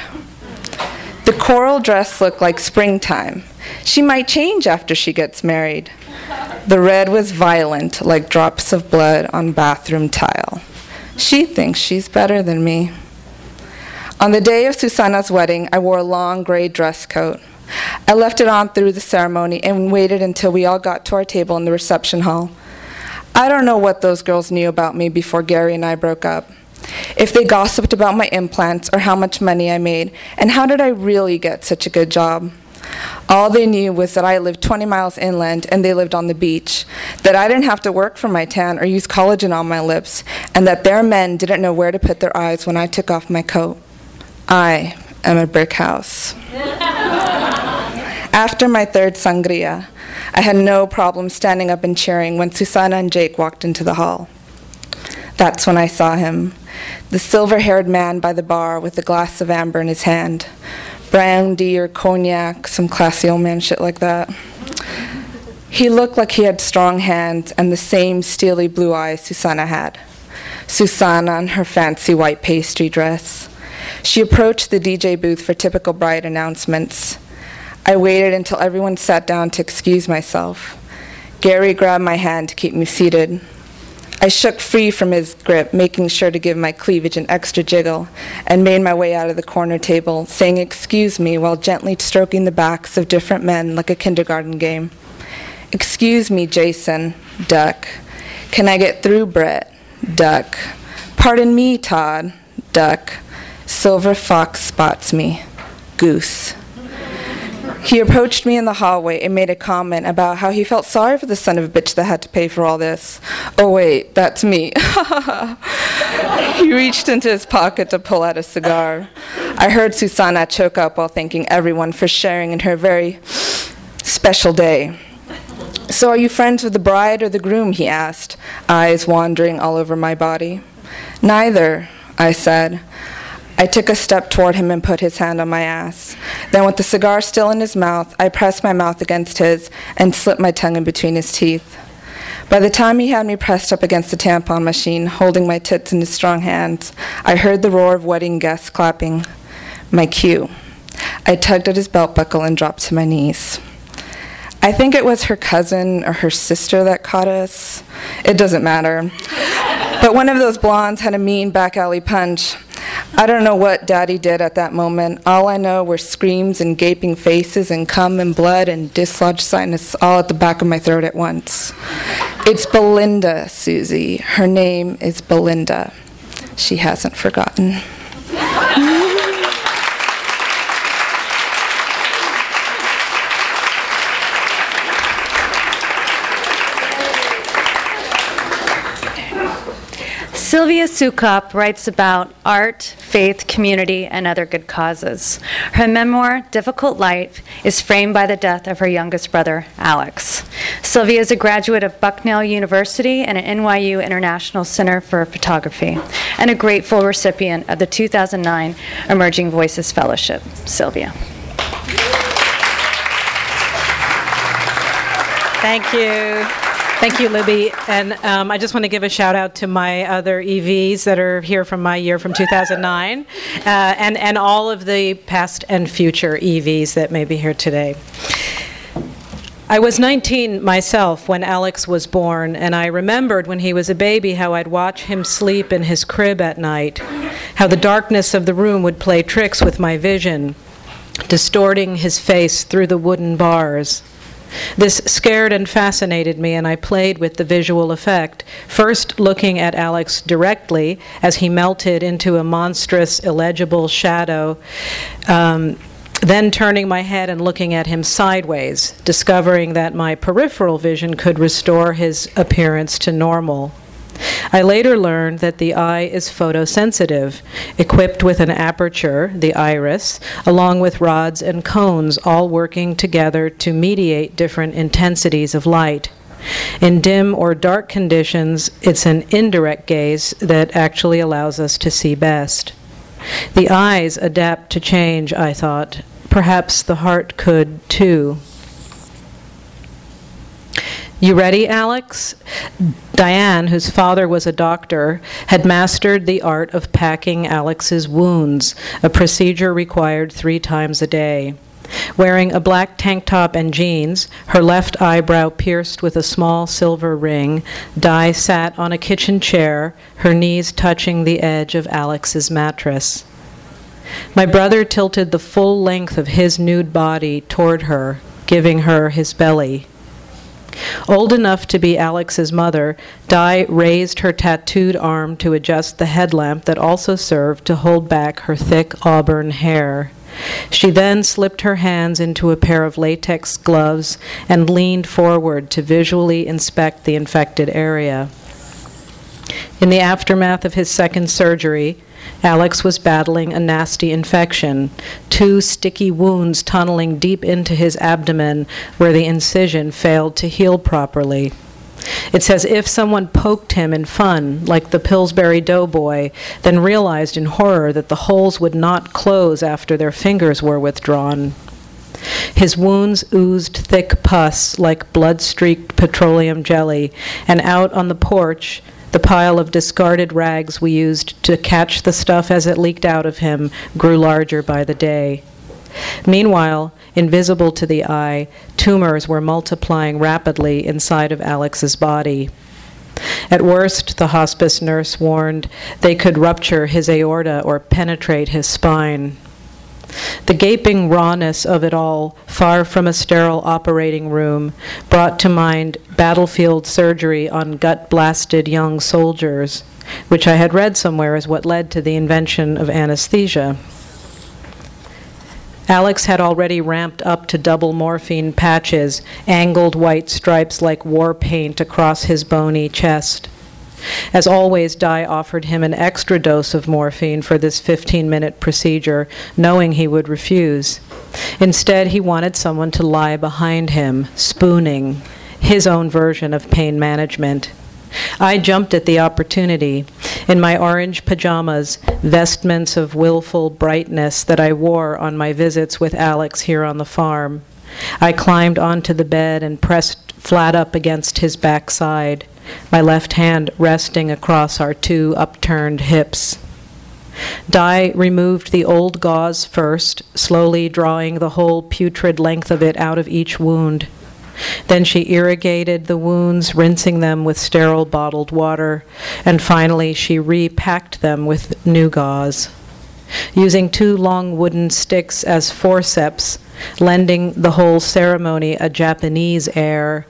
The coral dress looked like springtime. She might change after she gets married. The red was violent, like drops of blood on bathroom tile. She thinks she's better than me. On the day of Susanna's wedding, I wore a long gray dress coat. I left it on through the ceremony and waited until we all got to our table in the reception hall. I don't know what those girls knew about me before Gary and I broke up. If they gossiped about my implants or how much money I made, and how did I really get such a good job? All they knew was that I lived 20 miles inland and they lived on the beach, that I didn't have to work for my tan or use collagen on my lips, and that their men didn't know where to put their eyes when I took off my coat. I am a brick house. After my third sangria, I had no problem standing up and cheering when Susana and Jake walked into the hall. That's when I saw him, the silver haired man by the bar with a glass of amber in his hand brandy or cognac, some classy old man shit like that. He looked like he had strong hands and the same steely blue eyes Susanna had. Susanna in her fancy white pastry dress. She approached the DJ booth for typical bride announcements. I waited until everyone sat down to excuse myself. Gary grabbed my hand to keep me seated. I shook free from his grip, making sure to give my cleavage an extra jiggle, and made my way out of the corner table, saying excuse me while gently stroking the backs of different men like a kindergarten game. Excuse me, Jason, duck. Can I get through, Brett? Duck. Pardon me, Todd, duck. Silver fox spots me, goose. He approached me in the hallway and made a comment about how he felt sorry for the son of a bitch that had to pay for all this. Oh, wait, that's me. he reached into his pocket to pull out a cigar. I heard Susanna choke up while thanking everyone for sharing in her very special day. So, are you friends with the bride or the groom? he asked, eyes wandering all over my body. Neither, I said. I took a step toward him and put his hand on my ass. Then, with the cigar still in his mouth, I pressed my mouth against his and slipped my tongue in between his teeth. By the time he had me pressed up against the tampon machine, holding my tits in his strong hands, I heard the roar of wedding guests clapping. My cue. I tugged at his belt buckle and dropped to my knees. I think it was her cousin or her sister that caught us. It doesn't matter. But one of those blondes had a mean back alley punch. I don't know what Daddy did at that moment. All I know were screams and gaping faces and cum and blood and dislodged sinus all at the back of my throat at once. It's Belinda, Susie. Her name is Belinda. She hasn't forgotten. Sylvia Sukop writes about art, faith, community, and other good causes. Her memoir, Difficult Life, is framed by the death of her youngest brother, Alex. Sylvia is a graduate of Bucknell University and an NYU International Center for Photography, and a grateful recipient of the 2009 Emerging Voices Fellowship. Sylvia. Thank you. Thank you, Libby. And um, I just want to give a shout out to my other EVs that are here from my year from 2009, uh, and, and all of the past and future EVs that may be here today. I was 19 myself when Alex was born, and I remembered when he was a baby how I'd watch him sleep in his crib at night, how the darkness of the room would play tricks with my vision, distorting his face through the wooden bars. This scared and fascinated me, and I played with the visual effect, first looking at Alex directly as he melted into a monstrous, illegible shadow. Um, then turning my head and looking at him sideways, discovering that my peripheral vision could restore his appearance to normal. I later learned that the eye is photosensitive, equipped with an aperture, the iris, along with rods and cones, all working together to mediate different intensities of light. In dim or dark conditions, it's an indirect gaze that actually allows us to see best. The eyes adapt to change, I thought. Perhaps the heart could too. You ready, Alex? Diane, whose father was a doctor, had mastered the art of packing Alex's wounds, a procedure required three times a day. Wearing a black tank top and jeans, her left eyebrow pierced with a small silver ring, Di sat on a kitchen chair, her knees touching the edge of Alex's mattress. My brother tilted the full length of his nude body toward her, giving her his belly. Old enough to be Alex's mother, Di raised her tattooed arm to adjust the headlamp that also served to hold back her thick auburn hair. She then slipped her hands into a pair of latex gloves and leaned forward to visually inspect the infected area. In the aftermath of his second surgery, Alex was battling a nasty infection, two sticky wounds tunneling deep into his abdomen where the incision failed to heal properly. It's as if someone poked him in fun, like the Pillsbury Doughboy, then realized in horror that the holes would not close after their fingers were withdrawn. His wounds oozed thick pus like blood streaked petroleum jelly, and out on the porch, the pile of discarded rags we used to catch the stuff as it leaked out of him grew larger by the day. Meanwhile, invisible to the eye, tumors were multiplying rapidly inside of Alex's body. At worst, the hospice nurse warned, they could rupture his aorta or penetrate his spine. The gaping rawness of it all, far from a sterile operating room, brought to mind battlefield surgery on gut blasted young soldiers, which I had read somewhere as what led to the invention of anesthesia. Alex had already ramped up to double morphine patches, angled white stripes like war paint across his bony chest. As always, Di offered him an extra dose of morphine for this 15 minute procedure, knowing he would refuse. Instead, he wanted someone to lie behind him, spooning, his own version of pain management. I jumped at the opportunity. In my orange pajamas, vestments of willful brightness that I wore on my visits with Alex here on the farm, I climbed onto the bed and pressed flat up against his backside, my left hand resting across our two upturned hips. Di removed the old gauze first, slowly drawing the whole putrid length of it out of each wound. Then she irrigated the wounds, rinsing them with sterile bottled water, and finally she repacked them with new gauze. Using two long wooden sticks as forceps, lending the whole ceremony a Japanese air,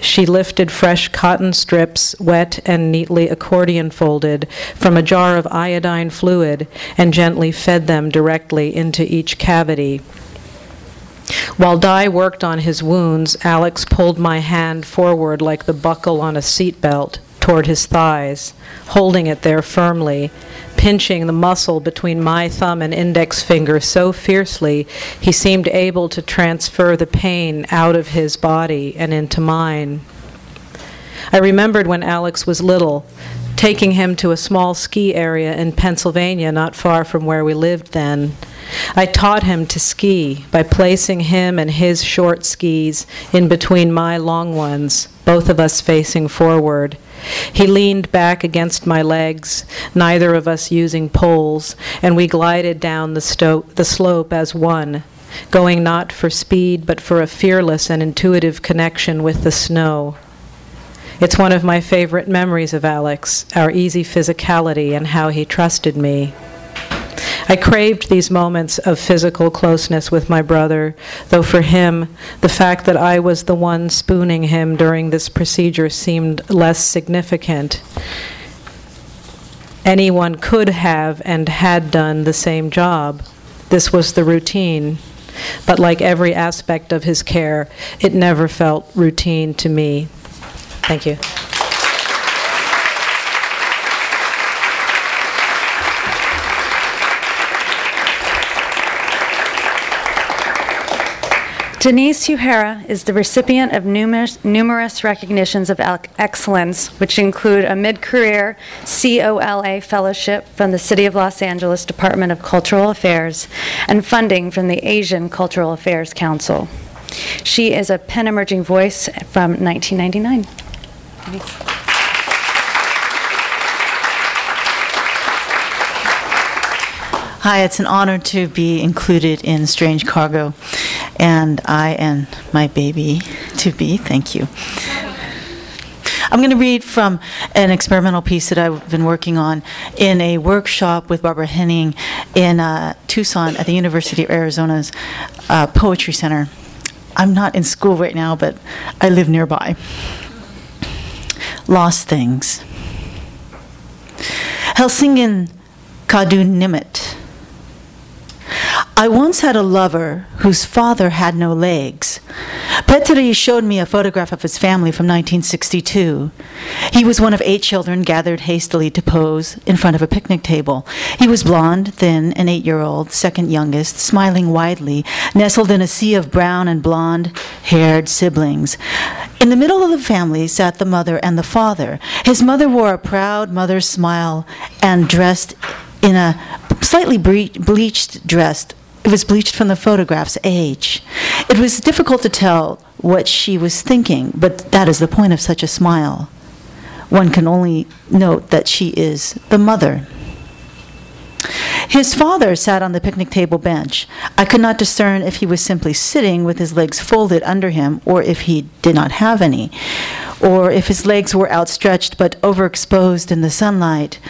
she lifted fresh cotton strips, wet and neatly accordion folded, from a jar of iodine fluid and gently fed them directly into each cavity. While Di worked on his wounds, Alex pulled my hand forward like the buckle on a seatbelt toward his thighs, holding it there firmly, pinching the muscle between my thumb and index finger so fiercely he seemed able to transfer the pain out of his body and into mine. I remembered when Alex was little, taking him to a small ski area in Pennsylvania not far from where we lived then. I taught him to ski by placing him and his short skis in between my long ones, both of us facing forward. He leaned back against my legs, neither of us using poles, and we glided down the, sto- the slope as one, going not for speed but for a fearless and intuitive connection with the snow. It's one of my favorite memories of Alex, our easy physicality and how he trusted me. I craved these moments of physical closeness with my brother, though for him, the fact that I was the one spooning him during this procedure seemed less significant. Anyone could have and had done the same job. This was the routine. But like every aspect of his care, it never felt routine to me. Thank you. Denise Uehara is the recipient of numerous, numerous recognitions of excellence, which include a mid career COLA fellowship from the City of Los Angeles Department of Cultural Affairs and funding from the Asian Cultural Affairs Council. She is a PEN Emerging Voice from 1999. Hi, it's an honor to be included in Strange Cargo, and I and my baby to be, thank you. I'm going to read from an experimental piece that I've been working on in a workshop with Barbara Henning in uh, Tucson at the University of Arizona's uh, Poetry Center. I'm not in school right now, but I live nearby. Lost Things. Helsingin Kadunimet. I once had a lover whose father had no legs. Petri showed me a photograph of his family from 1962. He was one of eight children gathered hastily to pose in front of a picnic table. He was blond, thin, an eight year old, second youngest, smiling widely, nestled in a sea of brown and blonde haired siblings. In the middle of the family sat the mother and the father. His mother wore a proud mother's smile and dressed in a slightly bre- bleached dress It was bleached from the photograph's age. It was difficult to tell what she was thinking, but that is the point of such a smile. One can only note that she is the mother. His father sat on the picnic table bench. I could not discern if he was simply sitting with his legs folded under him or if he did not have any, or if his legs were outstretched but overexposed in the sunlight,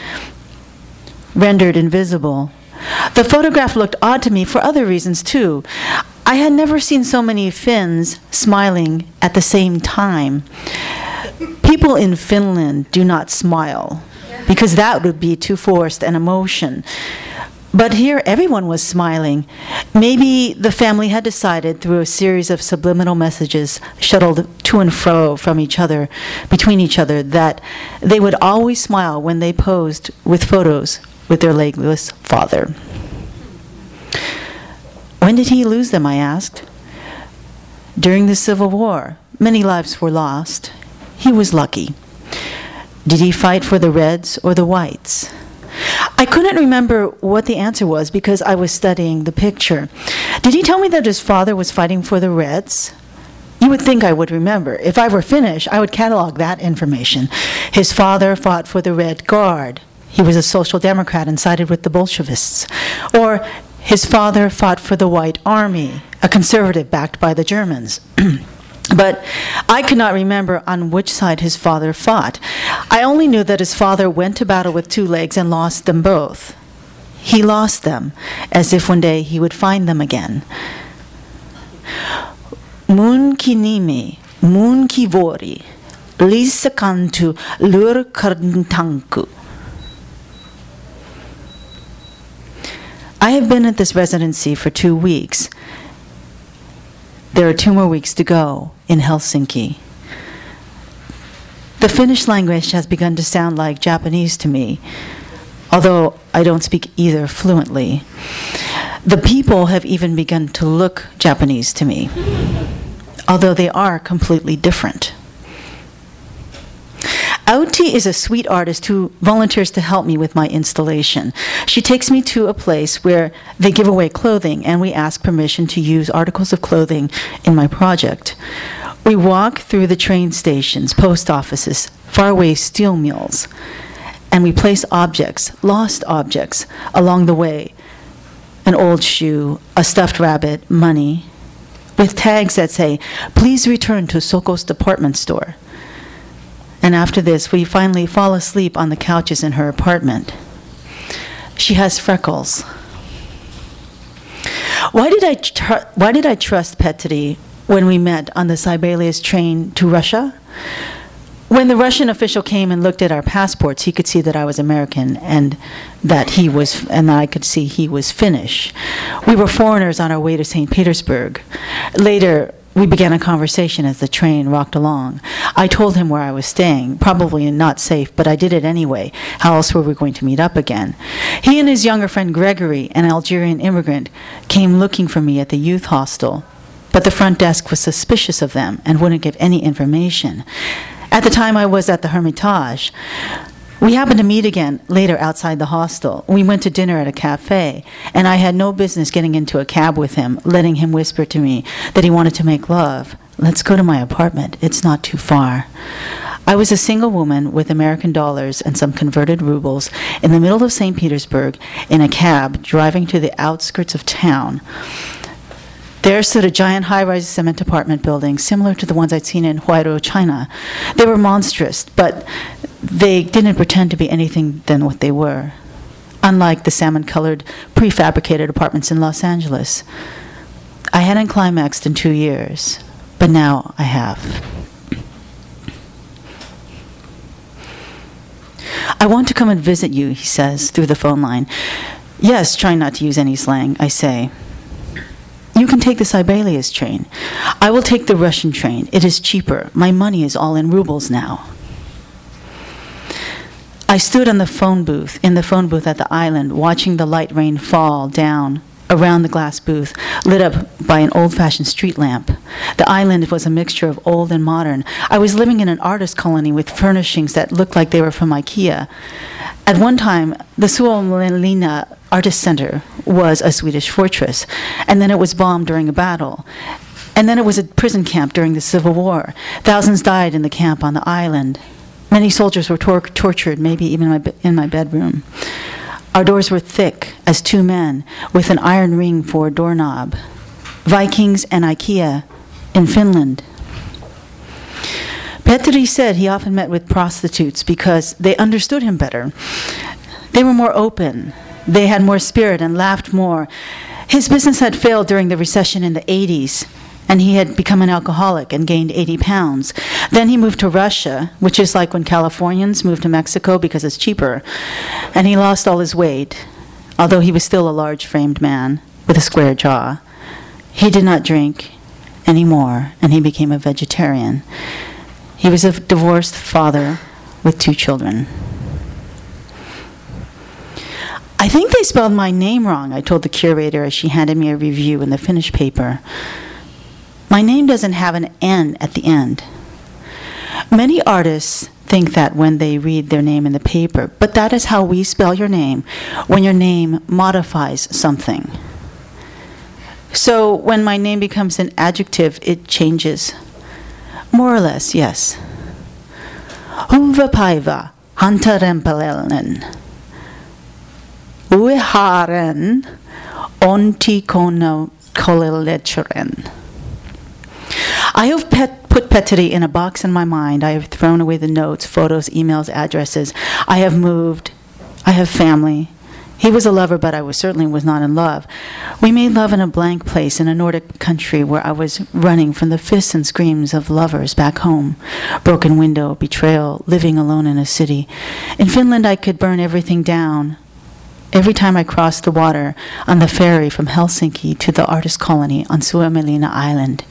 rendered invisible. The photograph looked odd to me for other reasons, too. I had never seen so many Finns smiling at the same time. People in Finland do not smile because that would be too forced an emotion. But here, everyone was smiling. Maybe the family had decided through a series of subliminal messages shuttled to and fro from each other, between each other, that they would always smile when they posed with photos with their legless father. When did he lose them? I asked. During the Civil War. Many lives were lost. He was lucky. Did he fight for the Reds or the Whites? I couldn't remember what the answer was because I was studying the picture. Did he tell me that his father was fighting for the Reds? You would think I would remember. If I were Finnish, I would catalog that information. His father fought for the Red Guard. He was a social democrat and sided with the Bolshevists. Or his father fought for the White Army, a conservative backed by the Germans. But I could not remember on which side his father fought. I only knew that his father went to battle with two legs and lost them both. He lost them, as if one day he would find them again. Mun kinimi, mun kivori, lisakantu lur I have been at this residency for two weeks. There are two more weeks to go in Helsinki. The Finnish language has begun to sound like Japanese to me, although I don't speak either fluently. The people have even begun to look Japanese to me, although they are completely different. Auti is a sweet artist who volunteers to help me with my installation. She takes me to a place where they give away clothing, and we ask permission to use articles of clothing in my project. We walk through the train stations, post offices, faraway steel mills, and we place objects, lost objects, along the way an old shoe, a stuffed rabbit, money, with tags that say, Please return to Sokos department store. And after this, we finally fall asleep on the couches in her apartment. She has freckles. Why did I, tr- why did I trust Petri when we met on the Sibelius train to Russia? When the Russian official came and looked at our passports, he could see that I was American and that he was, and I could see he was Finnish. We were foreigners on our way to St. Petersburg. Later, we began a conversation as the train rocked along. I told him where I was staying, probably not safe, but I did it anyway. How else were we going to meet up again? He and his younger friend Gregory, an Algerian immigrant, came looking for me at the youth hostel, but the front desk was suspicious of them and wouldn't give any information. At the time I was at the Hermitage, we happened to meet again later outside the hostel. We went to dinner at a cafe, and I had no business getting into a cab with him, letting him whisper to me that he wanted to make love. Let's go to my apartment. It's not too far. I was a single woman with American dollars and some converted rubles in the middle of St. Petersburg in a cab driving to the outskirts of town. There stood a giant high rise cement apartment building similar to the ones I'd seen in Huairou, China. They were monstrous, but they didn't pretend to be anything than what they were, unlike the salmon colored prefabricated apartments in Los Angeles. I hadn't climaxed in two years, but now I have. I want to come and visit you, he says through the phone line. Yes, trying not to use any slang, I say. You can take the Sibelius train. I will take the Russian train. It is cheaper. My money is all in rubles now. I stood on the phone booth, in the phone booth at the island, watching the light rain fall down around the glass booth, lit up by an old fashioned street lamp. The island was a mixture of old and modern. I was living in an artist colony with furnishings that looked like they were from IKEA. At one time, the Suomenlinna Artist Center was a Swedish fortress, and then it was bombed during a battle. And then it was a prison camp during the Civil War. Thousands died in the camp on the island. Many soldiers were tor- tortured, maybe even in my, be- in my bedroom. Our doors were thick as two men with an iron ring for a doorknob. Vikings and IKEA in Finland. Petri said he often met with prostitutes because they understood him better. They were more open, they had more spirit and laughed more. His business had failed during the recession in the 80s, and he had become an alcoholic and gained 80 pounds. Then he moved to Russia, which is like when Californians move to Mexico because it's cheaper, and he lost all his weight, although he was still a large framed man with a square jaw. He did not drink anymore, and he became a vegetarian. He was a divorced father with two children. I think they spelled my name wrong, I told the curator as she handed me a review in the Finnish paper. My name doesn't have an N at the end. Many artists think that when they read their name in the paper, but that is how we spell your name when your name modifies something. So when my name becomes an adjective, it changes. More or less, yes. Huvapaiva, hantarempelelnen. Ueharen, ontikono kolelecheren. I have pet, put Petri in a box in my mind. I have thrown away the notes, photos, emails, addresses. I have moved. I have family. He was a lover, but I was certainly was not in love. We made love in a blank place in a Nordic country where I was running from the fists and screams of lovers back home. Broken window, betrayal, living alone in a city. In Finland, I could burn everything down. Every time I crossed the water on the ferry from Helsinki to the artist colony on Suomenlinna Island.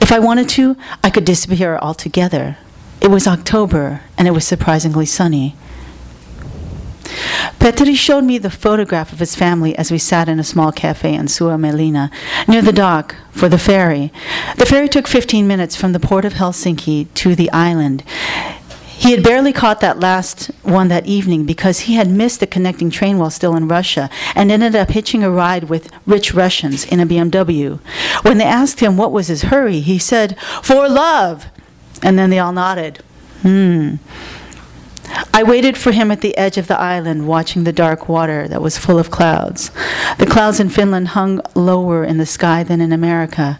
If I wanted to, I could disappear altogether. It was October, and it was surprisingly sunny. Petri showed me the photograph of his family as we sat in a small cafe in Suomenlinna, near the dock, for the ferry. The ferry took 15 minutes from the port of Helsinki to the island. He had barely caught that last one that evening because he had missed the connecting train while still in Russia and ended up hitching a ride with rich Russians in a BMW. When they asked him what was his hurry, he said, For love! And then they all nodded. Hmm. I waited for him at the edge of the island, watching the dark water that was full of clouds. The clouds in Finland hung lower in the sky than in America,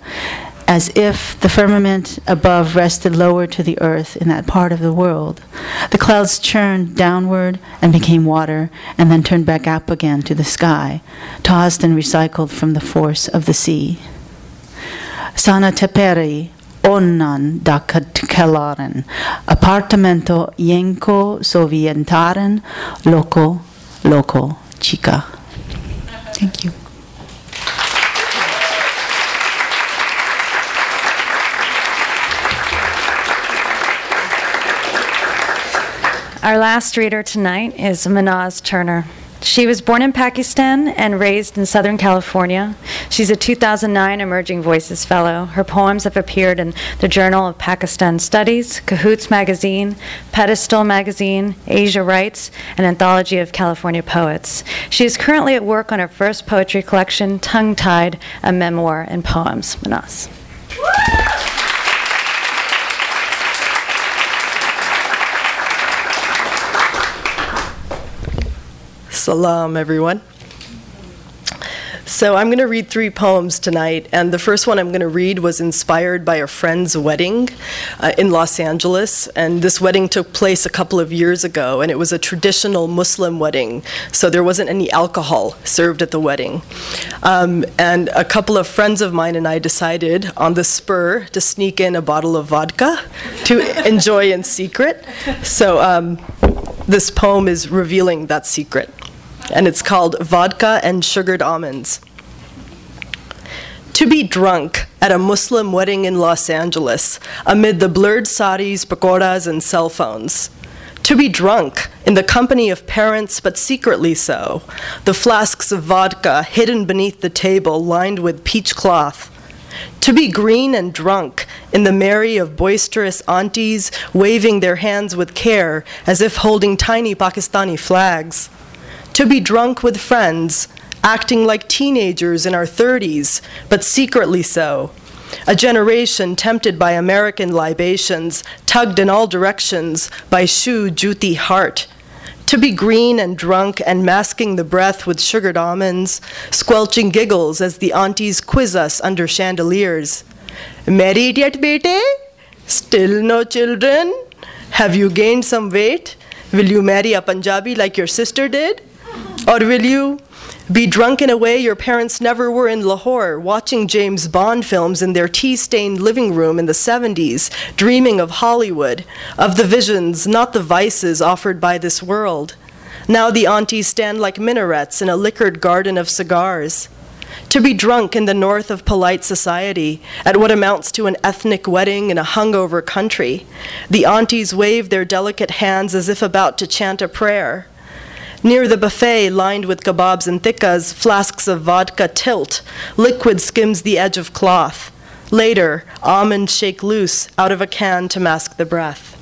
as if the firmament above rested lower to the earth in that part of the world. The clouds churned downward and became water, and then turned back up again to the sky, tossed and recycled from the force of the sea. Sana teperi onnan dakkatkelaren, appartamento jenko sovientaren, loco, loco, chica. Thank you. Our last reader tonight is Mehnaz Turner. She was born in Pakistan and raised in Southern California. She's a 2009 Emerging Voices Fellow. Her poems have appeared in the Journal of Pakistan Studies, Cahoots Magazine, Pedestal Magazine, Asia Writes, and Anthology of California Poets. She is currently at work on her first poetry collection, Tongue Tied, a memoir and poems. Manaz. Salam, everyone. So, I'm going to read three poems tonight, and the first one I'm going to read was inspired by a friend's wedding uh, in Los Angeles. And this wedding took place a couple of years ago, and it was a traditional Muslim wedding, so there wasn't any alcohol served at the wedding. Um, and a couple of friends of mine and I decided on the spur to sneak in a bottle of vodka to enjoy in secret. So, um, this poem is revealing that secret and it's called Vodka and Sugared Almonds. To be drunk at a Muslim wedding in Los Angeles amid the blurred saris, pakoras, and cell phones. To be drunk in the company of parents, but secretly so, the flasks of vodka hidden beneath the table lined with peach cloth. To be green and drunk in the merry of boisterous aunties waving their hands with care as if holding tiny Pakistani flags. To be drunk with friends, acting like teenagers in our 30s, but secretly so, a generation tempted by American libations, tugged in all directions by Shu Juti heart. To be green and drunk and masking the breath with sugared almonds, squelching giggles as the aunties quiz us under chandeliers. Married yet, bete? Still no children? Have you gained some weight? Will you marry a Punjabi like your sister did? Or will you be drunk in a way your parents never were in Lahore, watching James Bond films in their tea stained living room in the 70s, dreaming of Hollywood, of the visions, not the vices offered by this world. Now the aunties stand like minarets in a liquored garden of cigars. To be drunk in the north of polite society, at what amounts to an ethnic wedding in a hungover country, the aunties wave their delicate hands as if about to chant a prayer. Near the buffet lined with kebabs and tikkas, flasks of vodka tilt. Liquid skims the edge of cloth. Later, almonds shake loose out of a can to mask the breath.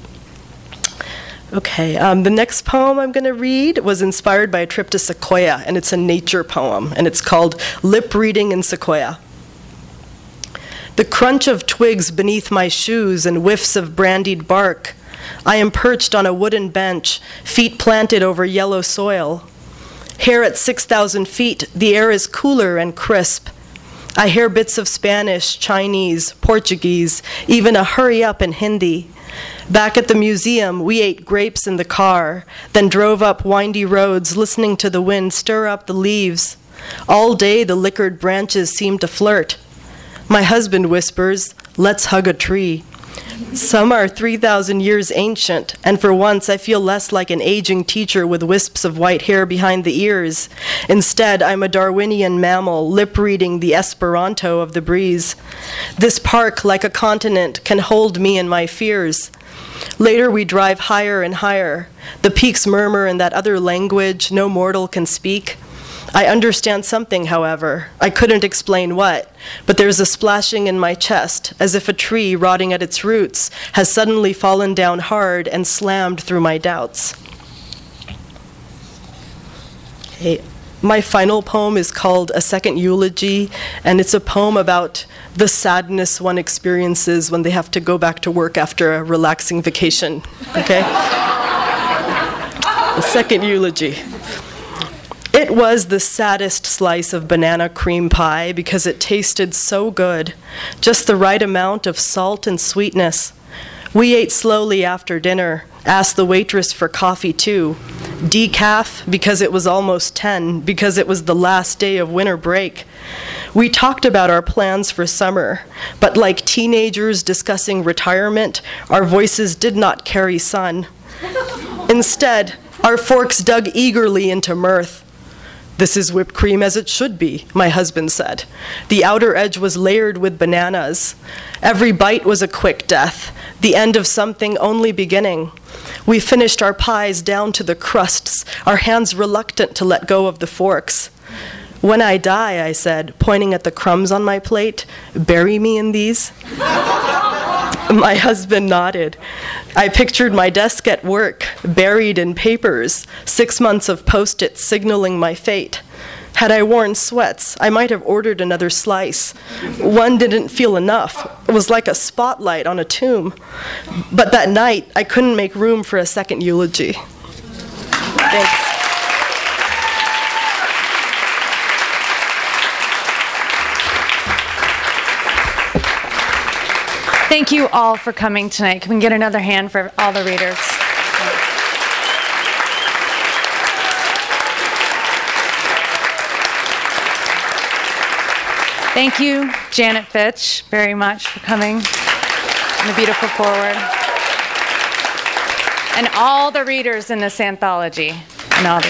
Okay, um, the next poem I'm going to read was inspired by a trip to Sequoia, and it's a nature poem, and it's called Lip Reading in Sequoia. The crunch of twigs beneath my shoes and whiffs of brandied bark I am perched on a wooden bench, feet planted over yellow soil. Here at 6,000 feet, the air is cooler and crisp. I hear bits of Spanish, Chinese, Portuguese, even a hurry up in Hindi. Back at the museum, we ate grapes in the car, then drove up windy roads, listening to the wind stir up the leaves. All day, the liquored branches seem to flirt. My husband whispers, Let's hug a tree. Some are 3,000 years ancient, and for once I feel less like an aging teacher with wisps of white hair behind the ears. Instead, I'm a Darwinian mammal lip reading the Esperanto of the breeze. This park, like a continent, can hold me and my fears. Later, we drive higher and higher. The peaks murmur in that other language no mortal can speak. I understand something, however. I couldn't explain what, but there's a splashing in my chest, as if a tree rotting at its roots has suddenly fallen down hard and slammed through my doubts. Okay. My final poem is called A Second Eulogy, and it's a poem about the sadness one experiences when they have to go back to work after a relaxing vacation. Okay? a second eulogy. It was the saddest slice of banana cream pie because it tasted so good, just the right amount of salt and sweetness. We ate slowly after dinner, asked the waitress for coffee too. Decaf because it was almost 10, because it was the last day of winter break. We talked about our plans for summer, but like teenagers discussing retirement, our voices did not carry sun. Instead, our forks dug eagerly into mirth. This is whipped cream as it should be, my husband said. The outer edge was layered with bananas. Every bite was a quick death, the end of something only beginning. We finished our pies down to the crusts, our hands reluctant to let go of the forks. When I die, I said, pointing at the crumbs on my plate, bury me in these. my husband nodded. I pictured my desk at work, buried in papers, six months of post its signaling my fate. Had I worn sweats, I might have ordered another slice. One didn't feel enough. It was like a spotlight on a tomb. But that night, I couldn't make room for a second eulogy. Thanks. Thank you all for coming tonight. Can we get another hand for all the readers? Thank you, Janet Fitch, very much for coming and the beautiful forward. And all the readers in this anthology and all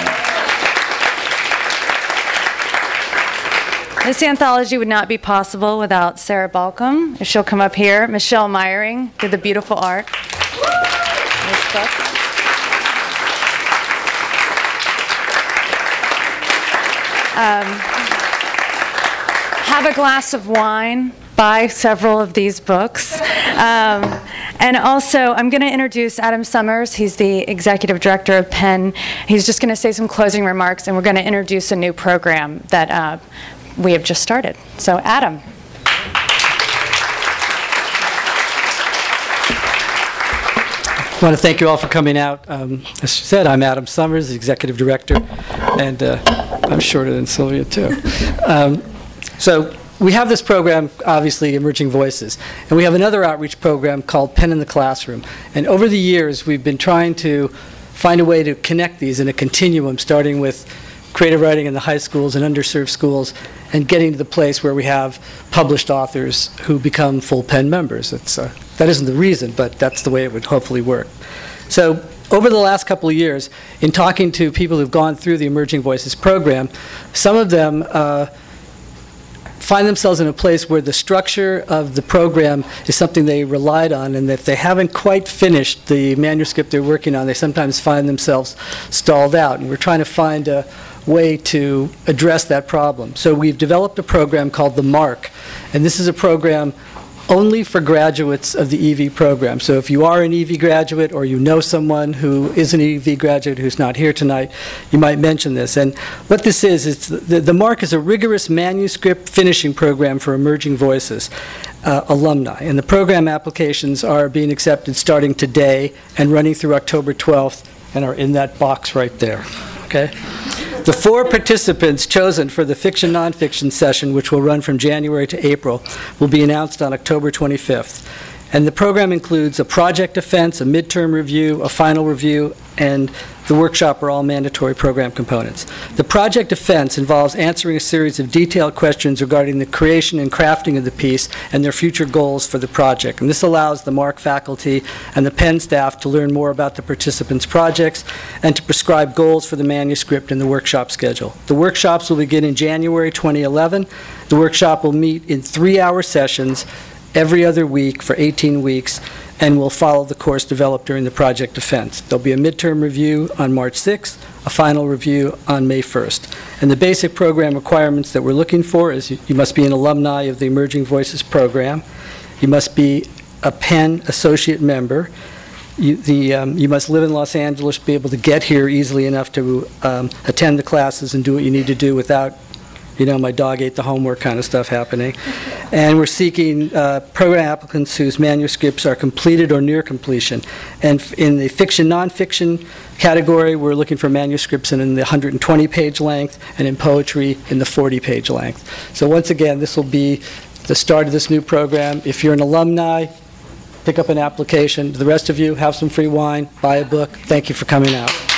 This anthology would not be possible without Sarah Balcom. If she'll come up here, Michelle Myring did the beautiful art. This book. Um, have a glass of wine, buy several of these books. Um, and also, I'm going to introduce Adam Somers. He's the executive director of PEN. He's just going to say some closing remarks, and we're going to introduce a new program that uh, we have just started. So, Adam. I want to thank you all for coming out. Um, as she said, I'm Adam Somers, executive director, and uh, I'm shorter than Sylvia, too. Um, so, we have this program, obviously, Emerging Voices, and we have another outreach program called PEN in the Classroom. And over the years, we've been trying to find a way to connect these in a continuum, starting with creative writing in the high schools and underserved schools, and getting to the place where we have published authors who become full PEN members. Uh, that isn't the reason, but that's the way it would hopefully work. So over the last couple of years, in talking to people who've gone through the Emerging Voices program, some of them uh, find themselves in a place where the structure of the program is something they relied on, and if they haven't quite finished the manuscript they're working on, they sometimes find themselves stalled out. And we're trying to find a way to address that problem. So we've developed a program called the MARC, and this is a program only for graduates of the EV program. So if you are an EV graduate or you know someone who is an EV graduate who's not here tonight, you might mention this. And what this is, is the, the MARC is a rigorous manuscript finishing program for emerging voices. Uh, alumni. And the program applications are being accepted starting today and running through October 12th and are in that box right there. Okay? The four participants chosen for the fiction nonfiction session, which will run from January to April, will be announced on October 25th. And the program includes a project defense, a midterm review, a final review, and the workshop are all mandatory program components. The project defense involves answering a series of detailed questions regarding the creation and crafting of the piece and their future goals for the project. And this allows the MARC faculty and the PEN staff to learn more about the participants' projects and to prescribe goals for the manuscript and the workshop schedule. The workshops will begin in January 2011. The workshop will meet in three-hour sessions every other week for 18 weeks and will follow the course developed during the project defense. There'll be a midterm review on March 6th, a final review on May 1st. And the basic program requirements that we're looking for is you, you must be an alumni of the Emerging Voices program, you must be a PEN associate member, you, the, um, you must live in Los Angeles, be able to get here easily enough to um, attend the classes and do what you need to do without you know, my dog ate the homework kind of stuff happening. And we're seeking uh, program applicants whose manuscripts are completed or near completion. And in the fiction nonfiction category, we're looking for manuscripts in the 120 page length, and in poetry in the 40 page length. So, once again, this will be the start of this new program. If you're an alumni, pick up an application. The rest of you, have some free wine, buy a book. Thank you for coming out.